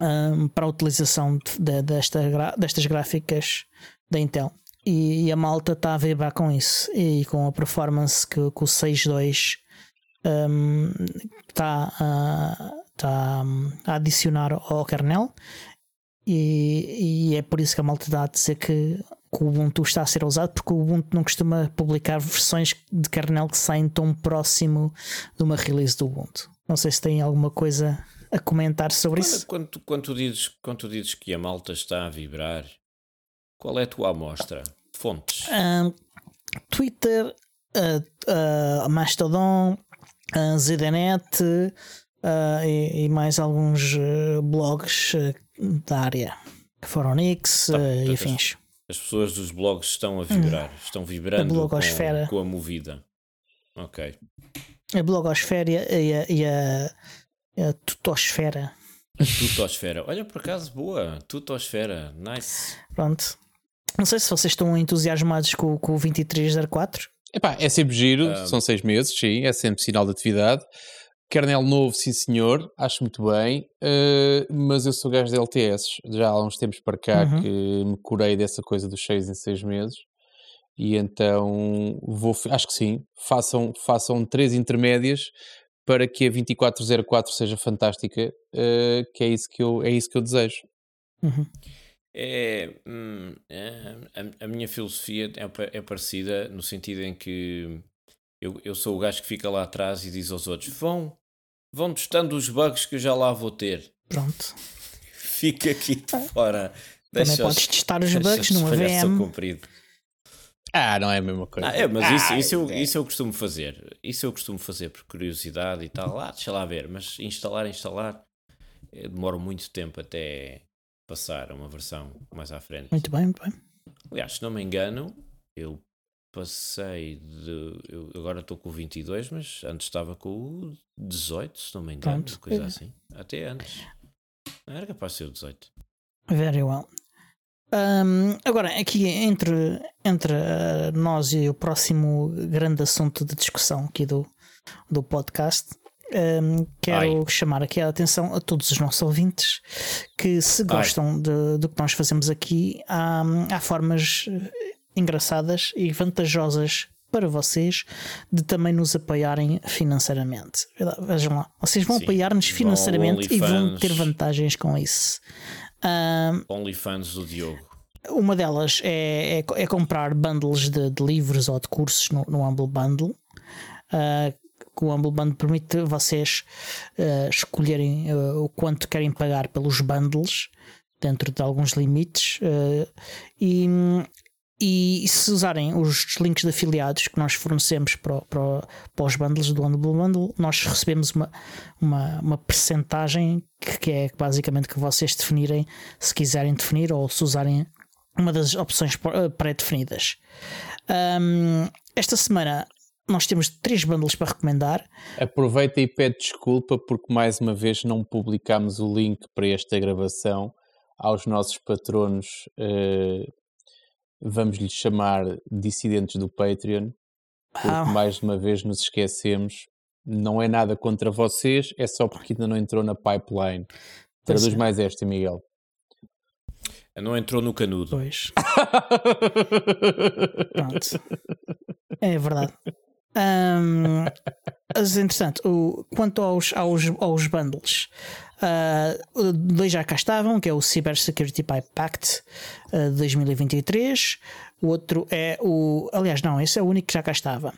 um, para a utilização de, desta, destas gráficas da Intel. E, e, a malta está a vibrar com isso e com a performance que, que o 6.2 um, está a, está a adicionar ao kernel e, e, é por isso que a malta dá a dizer que, que, o Ubuntu está a ser usado, porque o Ubuntu não costuma publicar versões de kernel que saem tão próximo de uma release do Ubuntu. Não sei se tem alguma coisa a comentar sobre quando, isso. Quando, quando, tu dizes, quando tu dizes que a malta está a vibrar, qual é a tua amostra? Fontes? Um, Twitter, uh, uh, Mastodon, uh, ZDNet uh, e, e, mais alguns uh, blogs da área, Foronix tá, e afins. As, as, pessoas dos blogs estão a vibrar, hum. estão vibrando a com, com, a movida. Ok. A blogosfera e a, e a, a tutosfera. A tutosfera. Olha, por acaso, boa. Tutosfera. Nice. Pronto. Não sei se vocês estão entusiasmados com, com o 2304. Epá, é sempre giro, um... são seis meses, sim, é sempre sinal de atividade. Kernel novo, sim senhor, acho muito bem, uh, mas eu sou gajo de LTS, já há uns tempos para cá uhum. que me curei dessa coisa dos seis em seis meses, e então vou, acho que sim, façam, façam três intermédias para que a 2404 seja fantástica, uh, que é isso que eu, é isso que eu desejo. Uhum. É, hum, é a, a, minha filosofia é, é, parecida no sentido em que eu, eu sou o gajo que fica lá atrás e diz aos outros: vão, vão testando os bugs que eu já lá vou ter. Pronto. Fica aqui de fora. Também podes testar os bugs numa VM. Comprido. Ah, não é a mesma coisa. Ah, é, mas ah, isso, isso, eu, é. isso eu costumo fazer. Isso eu costumo fazer por curiosidade e tal. Ah, deixa lá ver. Mas instalar, instalar, eh, demora muito tempo até passar a uma versão mais à frente. Muito bem, muito bem. Aliás, se não me engano, eu passei de. Eu agora estou com o 22, mas antes estava com o 18, se não me engano, Pronto. coisa é. assim. Até antes. Não era capaz de ser o 18. Very well. Um, agora, aqui entre, entre uh, nós e o próximo grande assunto de discussão aqui do, do podcast, um, quero Ai. chamar aqui a atenção a todos os nossos ouvintes que, se gostam do que nós fazemos aqui, há, há formas engraçadas e vantajosas para vocês de também nos apoiarem financeiramente. Vejam lá, vocês vão apoiar-nos financeiramente e vão ter vantagens com isso. Um, OnlyFans do Diogo. Uma delas é, é, é comprar bundles de, de, livros ou de cursos no, no Humble Bundle. Uh, que o Humble Bundle permite vocês uh, escolherem uh, o quanto querem pagar pelos bundles dentro de alguns limites uh, e, se usarem os links de afiliados que nós fornecemos para, para, para os bundles do Humble Bundle, nós recebemos uma, uma, uma percentagem que, que é basicamente que vocês definirem se quiserem definir ou se usarem uma das opções pré-definidas. Um, esta semana nós temos três bundles para recomendar. Aproveita e pede desculpa porque mais uma vez não publicámos o link para esta gravação aos nossos patronos. Uh, vamos lhes chamar dissidentes do Patreon, porque ah. mais uma vez nos esquecemos. Não é nada contra vocês, é só porque ainda não entrou na pipeline. Traduz é. mais esta, Miguel. Não entrou no canudo. Pois. *laughs* Pronto. É verdade. Um, mas, entretanto, o, quanto aos, aos, aos bundles, uh, dois já cá estavam, que é o Cyber Security Pact uh, de 2023. O outro é o. Aliás, não, esse é o único que já cá estava.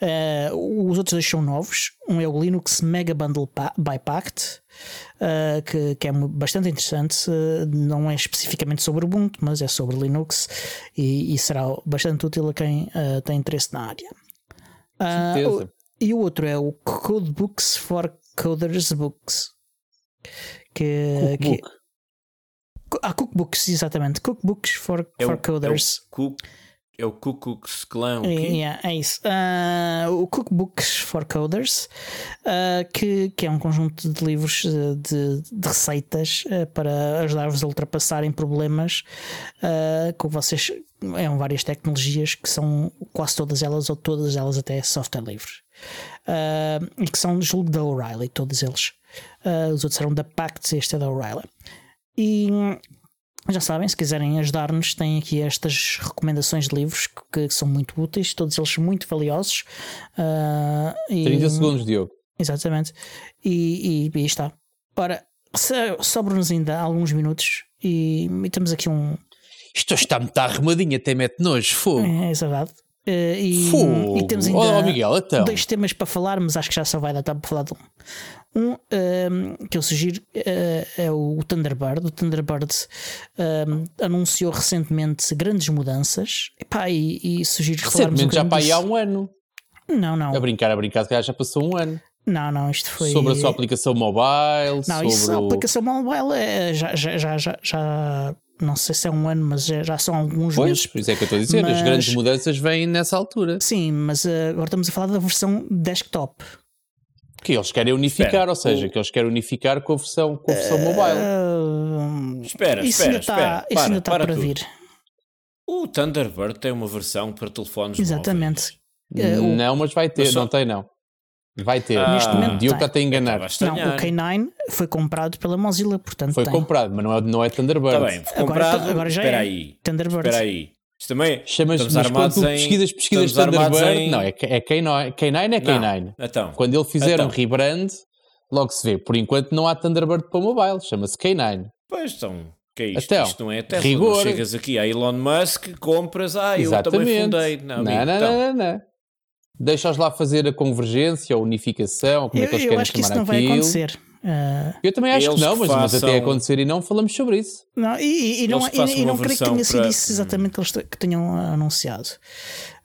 Uh, os outros dois são novos. Um é o Linux Mega Bundle by Pact, uh, que, que, é bastante interessante. Uh, não é especificamente sobre Ubuntu, mas é sobre Linux e, e será bastante útil a quem tem interesse na área. O, e o outro é o Codebooks for Coders Books. Que, Cookbook. que, ah, cookbooks, exatamente. Cookbooks for, é for o, coders. É o cook, é o Klux Klan. É, yeah, é isso. Uh, o Cookbooks for Coders, uh, que, que é um conjunto de livros de, de receitas uh, para ajudar-vos a ultrapassarem problemas com vocês. É várias tecnologias que são quase todas elas, ou todas elas até software livre. e que são, julgo, da O'Reilly, todos eles. Os outros eram da Pact, este é da O'Reilly. E já sabem, se quiserem ajudar-nos, têm aqui estas recomendações de livros que, que, são muito úteis, todos eles muito valiosos. Uh, e, 30 segundos, Diogo. Exatamente. E, e, e está. Ora, sobram-nos ainda alguns minutos e, e, temos aqui um. Isto está muito arrumadinho, até mete nojo, fogo. É, é verdade. Uh, e, e temos ainda oh, Miguel, então. dois temas para falar, mas acho que já só vai dar tempo para falar de um. Um, um ehm, que eu sugiro uh, é o Thunderbird. O Thunderbird um, ehm, anunciou recentemente grandes mudanças Epá, e, e sugiro Recentemente, já para aí há um ano. Não, não. A brincar, a brincar, já passou um ano. Não, não, isto foi. Sobre a sua aplicação mobile. Não, sobre isso, a aplicação mobile é, já, já, já, já não sei se é um ano, mas já são alguns pois, meses. Por isso é que eu estou a dizer, mas... as grandes mudanças vêm nessa altura. Sim, mas uh, agora estamos a falar da versão desktop. Que eles querem unificar, espera, ou seja, o... que eles querem unificar com a versão, com a versão uh, mobile. Espera, isso espera, ainda espera. Isso ainda está para, para vir. O Thunderbird tem uma versão para telefones Exatamente. Uh, não, mas vai ter, só... não tem não. Vai ter. Ah, Neste momento, Diogo está a enganar. Não, o K9 foi comprado pela Mozilla, portanto. Foi tem. comprado, mas não é, não é Thunderbird. Está bem, foi comprado. Agora, agora já espera é. aí. Thunderbird. Espera aí. Isto também. Chamas, estamos mas armados quando tu pesquisas, pesquisas Thunderbird. Em... Não, é, é K9. K9 é K9. Não, então. Quando ele fizer então. um rebrand, logo se vê. Por enquanto não há Thunderbird para mobile, chama-se K9. Pois então. Que é isto? Então, isto não é Tesla. rigor. Não chegas aqui a Elon Musk, compras, ah, eu Exatamente. também fundei. Não, não, amigo, não, então. não, não, não. Deixa-os lá fazer a convergência, a unificação, como eu, é que eles eu querem acho que chamar isso não aquilo. vai acontecer. Uh... Eu também acho que não, que mas, mas façam- até acontecer e não falamos sobre isso. Não, e, e não, Eles que e, e não creio que tenha sido para- isso exatamente que eles que tenham anunciado.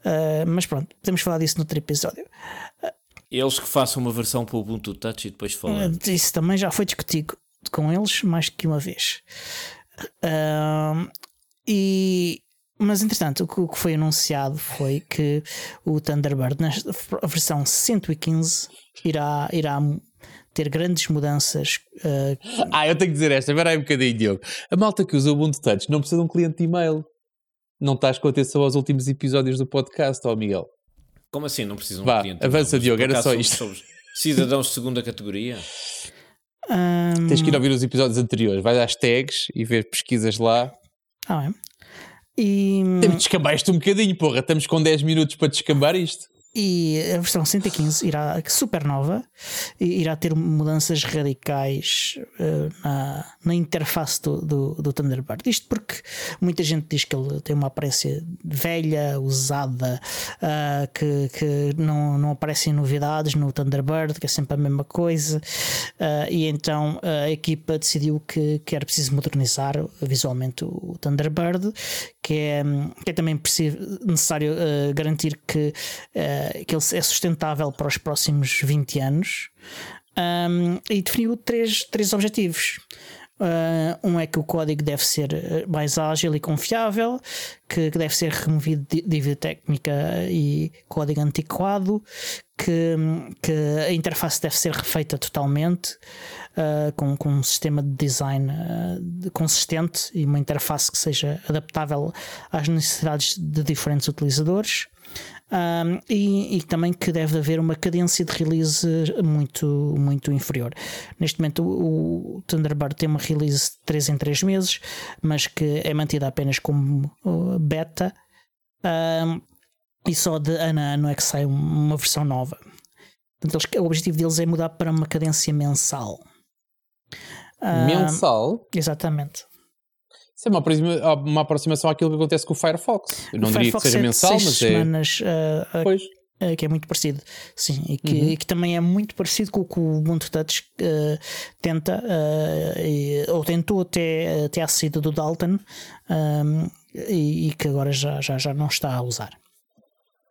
Uh, mas pronto, podemos falar disso noutro episódio. Eles que façam uma versão para o Ubuntu Touch e depois Uh, falamos. isso também já foi discutido com eles mais que uma vez. Uh, e, mas entretanto, o que- o que foi anunciado foi que o Thunderbird, na versão 115, irá, irá ter grandes mudanças. uh, Ah, eu tenho que dizer esta, espera aí um bocadinho, Diogo. A malta que usa o Ubuntu Touch não precisa de um cliente de e-mail. Não estás com atenção aos últimos episódios do podcast, ó Miguel. Como assim? Não precisam Vá, de cliente? avança, Diogo, era só somos- isto. somos cidadãos de segunda categoria? um, Tens que ir ouvir os episódios anteriores. Vais às tags e ver pesquisas lá. ah, é. E, Temos de descambar isto um bocadinho, porra. Estamos com 10 minutos para descambar isto. E a versão 115 irá super nova e irá ter mudanças radicais uh, na, na interface do, do, do Thunderbird. Isto porque muita gente diz que ele tem uma aparência velha, usada, uh, que, que não, não aparecem novidades no Thunderbird, que é sempre a mesma coisa. Uh, e então a equipa decidiu que, que era preciso modernizar visualmente o Thunderbird, que é, que é também necessário garantir que, uh, que ele é sustentável para os próximos 20 anos. Um, e definiu três, três objetivos. Uh, um é que o código deve ser eh, mais ágil e confiável, que, que deve ser removido dívida técnica e código antiquado, que, que a interface deve ser refeita totalmente, uh, com, com um sistema de design uh, consistente e uma interface que seja adaptável às necessidades de diferentes utilizadores. Um, e, e, também que deve haver uma cadência de release muito, muito inferior. Neste momento, o, o Thunderbird tem uma release de 3 em 3 meses, mas que é mantida apenas como uh, beta. Um, e só de ano a ano é que sai uma versão nova. Portanto, eles, o objetivo deles é mudar para uma cadência mensal. Mensal? Exatamente. Isso é uma, aproxima, uma aproximação àquilo que acontece com o Firefox. Eu não o diria Firefox que seja é mensal, mas semanas, é. Uh, pois. Uh, que é muito parecido, sim, e que, uhum. e que também é muito parecido com o que o Ubuntu Touch uh, tenta, e, ou tentou até, até à saída do Dalton, um, e, e, que agora já, já, já não está a usar.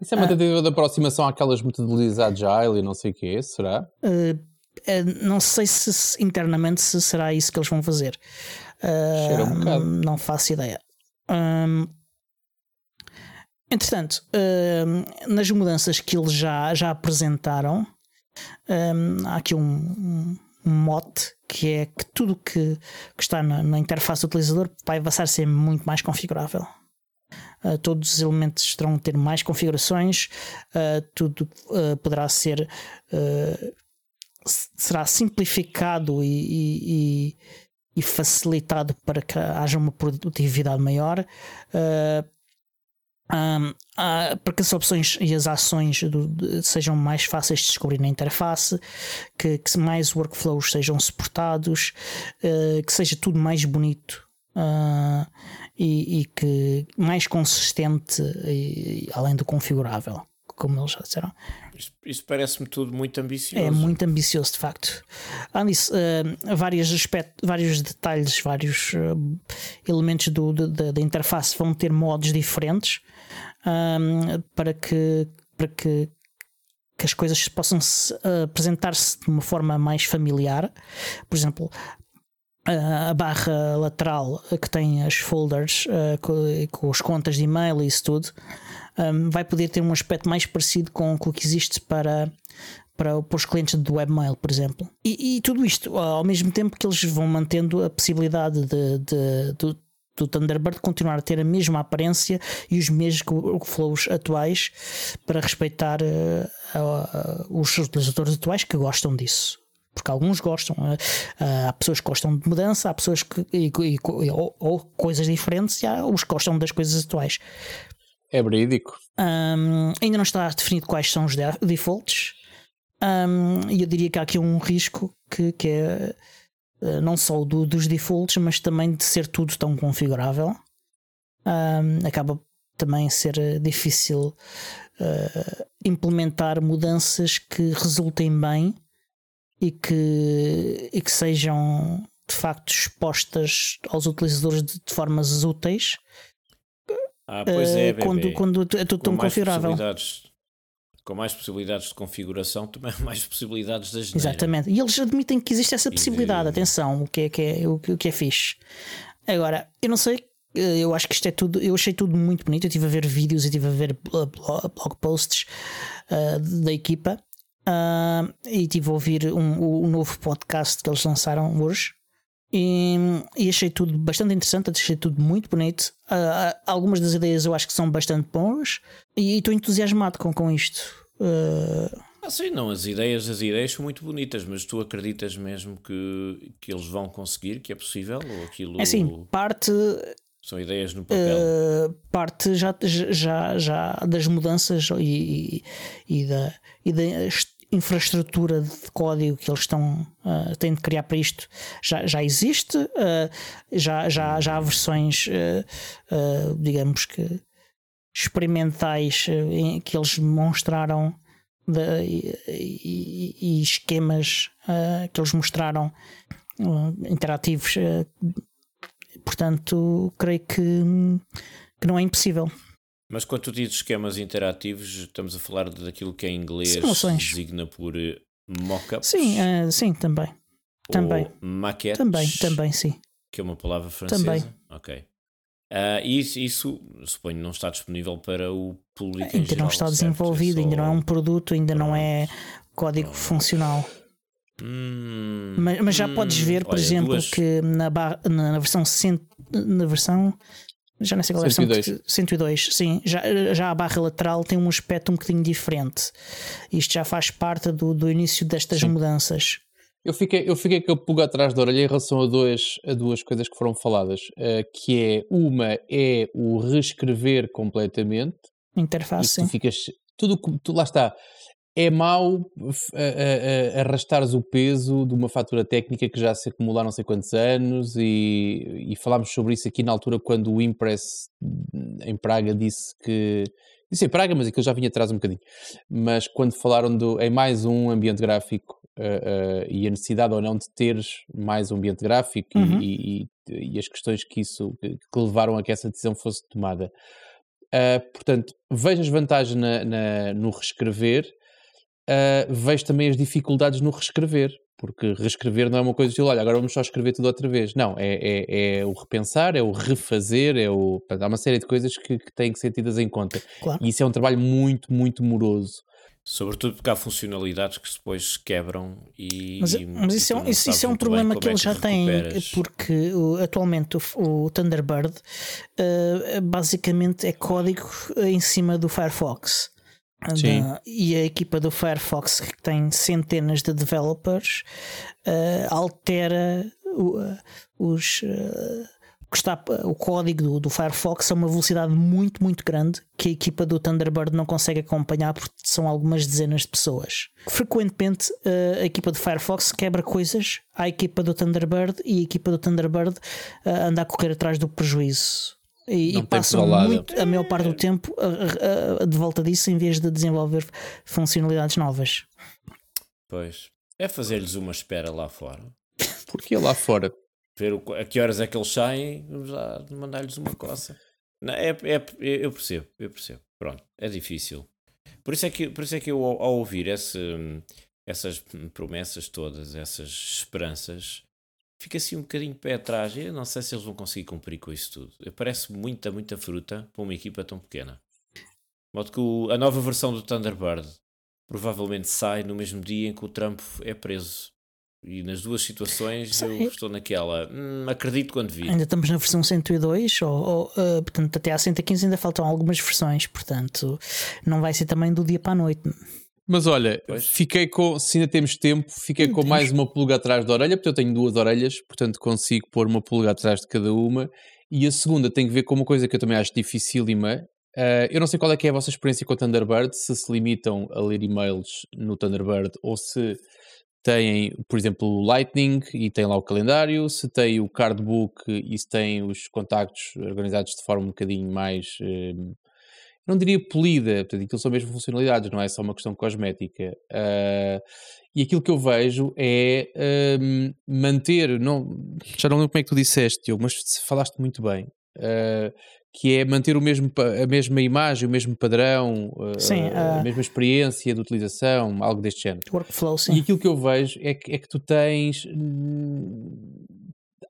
Isso é uma tentativa de aproximação àquelas metodologias agile e não sei o que é, será? não sei se internamente se será isso que eles vão fazer. Cheira um bocado. Não faço ideia. Um, entretanto, um, nas mudanças que eles já, já apresentaram, um, há aqui um, um, mote que é que tudo que, que está na, na, interface do utilizador vai passar a ser muito mais configurável. Uh, todos os elementos terão ter mais configurações, uh, tudo uh, poderá ser será simplificado e, e, e facilitado para que haja uma produtividade maior. Uh, um, uh, para que as opções e as ações do, de, sejam mais fáceis de descobrir na interface, que, que mais workflows sejam suportados, uh, que seja tudo mais bonito uh, e, e, que mais consistente, e, além do configurável como eles já disseram. Isso, isso parece-me tudo muito ambicioso. É muito ambicioso, de facto. Além disso, uh, vários, aspectos, vários detalhes, vários uh, elementos do, da, da interface vão ter modos diferentes um, para que, para que, que as coisas possam uh, apresentar-se de uma forma mais familiar. Por exemplo, a barra lateral que tem as folders uh, com, com as contas de e-mail e isso tudo um, vai poder ter um aspecto mais parecido com, com o que existe para, para, para os clientes do webmail, por exemplo. E, e, tudo isto ao mesmo tempo que eles vão mantendo a possibilidade de, de, de do Thunderbird continuar a ter a mesma aparência e os mesmos workflows atuais para respeitar uh, uh, os utilizadores atuais que gostam disso. Porque alguns gostam, uh, há pessoas que gostam de mudança, há pessoas que. E, e, ou, ou, coisas diferentes, e há os que gostam das coisas atuais. É verídico. Um, ainda não está definido quais são os defaults. Um, e eu diria que há aqui um risco que, que é uh, não só do, dos defaults, mas também de ser tudo tão configurável. Um, acaba também ser eh, difícil uh, implementar mudanças que resultem bem e que, e que sejam de facto expostas aos utilizadores de, de formas úteis ah, pois é, bebê. quando, quando é tudo tão configurável. Com mais possibilidades de configuração, também mais possibilidades das Exatamente. E eles admitem que existe essa possibilidade. De... Atenção, o que é, que é, o, que, o é fixe. Agora, eu não sei eh, eu acho que isto é tudo, eu achei tudo muito bonito. Eu estive a ver vídeos e estive a ver blog posts uh, da equipa uh, e estive a ouvir um, um novo podcast que eles lançaram hoje. E, e, achei tudo bastante interessante, achei tudo muito bonito. Uh, algumas das ideias eu acho que são bastante boas e estou entusiasmado com, com isto. Uh... Ah, sim, não, as ideias, as ideias são muito bonitas, mas tu acreditas mesmo que, que eles vão conseguir, que é possível? Ou aquilo. É assim, parte. São ideias no papel. Uh, parte já, já, já das mudanças e, e, e da, e da infraestrutura de código que eles estão uh, têm de criar para isto já, já existe, uh, já, já, já há versões, uh, digamos que experimentais que eles mostraram de, e, e, esquemas que eles mostraram interativos. portanto, creio que, que não é impossível. Mas quando tu dizes esquemas interativos, estamos a falar daquilo que em inglês Simulações. designa por eh, mock-ups? Sim, uh, sim, também. Também. maquetes. Também, também, sim. Que é uma palavra francesa. Também. Ok. Uh, isso, isso, suponho, não está disponível para o público. Ainda geral, não está certo? desenvolvido, É ainda não é só- um produto, ainda não é código funcional. Hum, Mas, mas já hum, podes ver, por olha, exemplo, duas- que na, barra, na, versão cento, na versão já não sei qual é a versão 102. que- 102, sim, já, já a barra lateral tem um aspecto um bocadinho diferente. Isto já faz parte do, do início destas Sim. mudanças. Eu fiquei, eu fiquei com a pulga atrás da orelha em relação a, dois, a duas coisas que foram faladas, eh, que é, uma é o reescrever completamente, Interface, e sim. ficas, tudo, que- tu, lá está, é mau f- a- a- a- arrastares o peso de uma fatura técnica que já se acumula há não sei quantos anos e, e falámos sobre isso aqui na altura quando o Impress hum, em Praga disse que disse em Praga, mas aquilo já vinha atrás um bocadinho mas quando falaram do, em mais um ambiente gráfico eh, eh, e a necessidade ou não de teres mais um ambiente gráfico e- Uhum. e, e- e as questões que isso que, levaram a que essa decisão fosse tomada Uh, portanto, vejo as vantagens na- na- no reescrever, uh, vejo também as dificuldades no reescrever, porque reescrever não é uma coisa de olha, agora vamos só escrever tudo outra vez. Não, é, é- é o repensar, é o refazer, é o. há uma série de coisas que, que têm que ser tidas em conta. Claro. E isso é um trabalho muito, muito moroso. Sobretudo porque há funcionalidades que depois quebram e. Mas, e mas isso, é, um- isso, isso é um problema que é eles já têm, porque o- atualmente o, o Thunderbird eh, basicamente é código em cima do Firefox. E a equipa do Firefox, que tem centenas de developers, eh, altera o- eh, os. que está, o código do, do Firefox a uma velocidade muito, muito grande que a equipa do Thunderbird não consegue acompanhar porque são algumas dezenas de pessoas. Frequentemente a equipa do Firefox quebra coisas à equipa do Thunderbird e a equipa do Thunderbird anda a correr atrás do prejuízo. E, e passam muito, a maior parte do tempo a- a- a- de volta disso em vez de desenvolver funcionalidades novas. Pois. É fazer-lhes uma espera lá fora. *laughs* Porque lá fora. Ver o- a que horas é que eles saem, vamos lá mandar-lhes uma coça. Não, é, é, eu percebo, eu percebo. Pronto, é difícil. Por isso é que, por isso é que eu, ao ao ouvir esse, essas promessas todas, essas esperanças, fico assim um bocadinho pé atrás. Eu não sei se eles vão conseguir cumprir com isso tudo. Parece muita, muita fruta para uma equipa tão pequena. De modo que o- a nova versão do Thunderbird provavelmente sai no mesmo dia em que o Trump é preso. E nas duas situações Sei. eu estou naquela. "Hum, acredito quando vi. Ainda estamos na versão 102, ou, ou, eh, portanto, até à 115 ainda faltam algumas versões, portanto, não vai ser também do dia para a noite. Mas olha, Pois. fiquei com, se ainda temos tempo, fiquei com Temos. mais uma pulga atrás da orelha, porque eu tenho duas orelhas, portanto consigo pôr uma pulga atrás de cada uma. E a segunda tem que ver com uma coisa que eu também acho dificílima. Ah, eu não sei qual é que é a vossa experiência com o Thunderbird, se se limitam a ler e-mails no Thunderbird ou se têm, por exemplo, o Lightning e tem lá o calendário, se tem o Cardbook e se tem os contactos organizados de forma um bocadinho mais. eh, não diria polida, portanto, aquilo são mesmo funcionalidades, não é só uma questão cosmética. Ah, e aquilo que eu vejo é hum, manter, não, já não lembro como é que tu disseste, Diogo, mas falaste muito bem, ah, que é manter o mesmo, a mesma imagem, o mesmo padrão, ah, Sim, a mesma experiência de utilização, algo deste género. Workflow, E sim. aquilo que eu vejo é que, é que tu tens.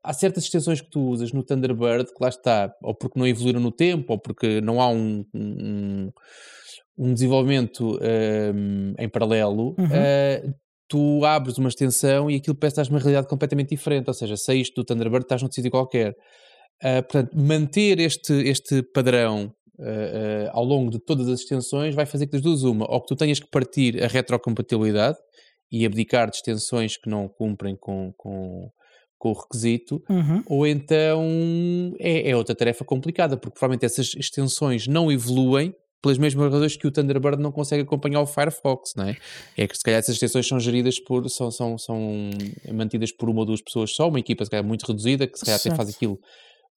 Há certas extensões que tu usas no Thunderbird que lá está, ou porque não evoluíram no tempo, ou porque não há um, um, um desenvolvimento hum, em paralelo. Uhum. eh, tu abres uma extensão e aquilo parece numa realidade completamente diferente. Ou seja, saíste do Thunderbird, estás num sítio qualquer. Ah, portanto, manter este, este padrão ah, ao longo de todas as extensões vai fazer que das duas uma, ou que tu tenhas que partir a retrocompatibilidade e abdicar de extensões que não cumprem com, com, com o requisito, Uhum. ou então é, é outra tarefa complicada, porque provavelmente essas extensões não evoluem pelas mesmas razões que o Thunderbird não consegue acompanhar o Firefox, não é? É que se calhar essas extensões são geridas por, são, são, são mantidas por uma ou duas pessoas só, uma equipa se calhar muito reduzida, que se calhar até Certo. faz aquilo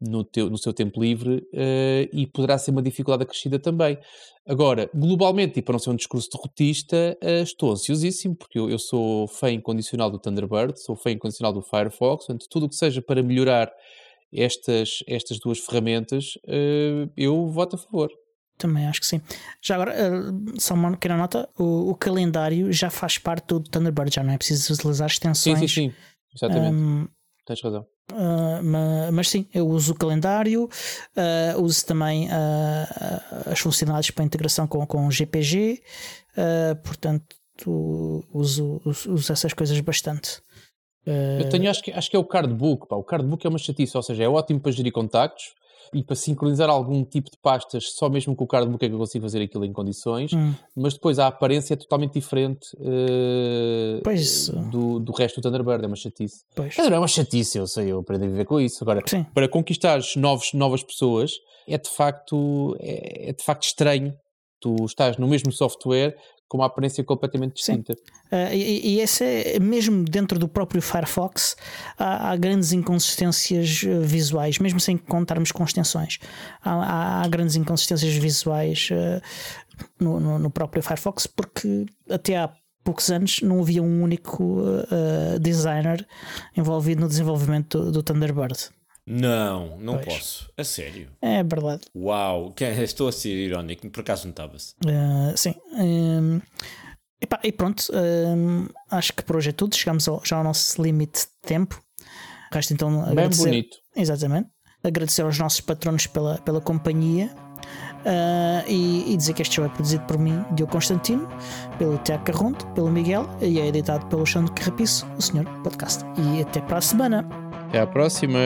no, teu, no seu tempo livre eh, e poderá ser uma dificuldade acrescida também. Agora, globalmente, e para não ser um discurso derrotista, eh, estou ansiosíssimo, porque eu, eu sou fã incondicional do Thunderbird, sou fã incondicional do Firefox, portanto, tudo o que seja para melhorar estas, estas duas ferramentas, eh, eu voto a favor. Também acho que sim. Já agora, eh, só uma pequena nota: o, o calendário já faz parte do Thunderbird, já não é preciso utilizar Sim, extensões sim, sim. exatamente. Um, Tens razão. Mas, mas, sim, eu uso o calendário, uh, uso também uh, as funcionalidades para integração com, com GPG, portanto, uso, uso, uso, essas coisas bastante. eu tenho, acho que, acho que é o cardbook. Pá. O cardbook é uma chatice, ou seja, é ótimo para gerir contactos, e para sincronizar algum tipo de pastas, só mesmo com o cardbook é que eu consigo fazer aquilo em condições, hum. mas depois a aparência é totalmente diferente uh, do, do resto do Thunderbird, é uma chatice. Pois. É uma chatice, eu sei, eu aprendi a viver com isso. Agora, Sim. para conquistar novos, novas pessoas, é de facto, é, é de facto estranho tu estás no mesmo software com uma aparência completamente distinta. Uh, e, e esse é mesmo dentro do próprio Firefox há, há grandes inconsistências eh, visuais, mesmo sem contarmos com extensões. Há, há, há grandes inconsistências visuais uh, no, no, no, próprio Firefox, porque até há poucos anos não havia um único uh, designer envolvido no desenvolvimento do, do Thunderbird. Não, não pois. posso. A sério. É verdade. Uau, *laughs* estou a ser irónico, por acaso notava-se. Uh, sim. Um, epá, e pronto, um, acho que por hoje é tudo. Chegamos ao, já ao nosso limite de tempo. Resta então Bem agradecer. bonito. Exatamente. Agradecer aos nossos patronos pela, pela companhia. Uh, e, e, dizer que este show é produzido por mim, Diogo Constantino, pelo Tiago Carronto, pelo Miguel e é editado pelo Xandro Carrapiço, o Senhor Podcast. E até para a semana. Até a próxima.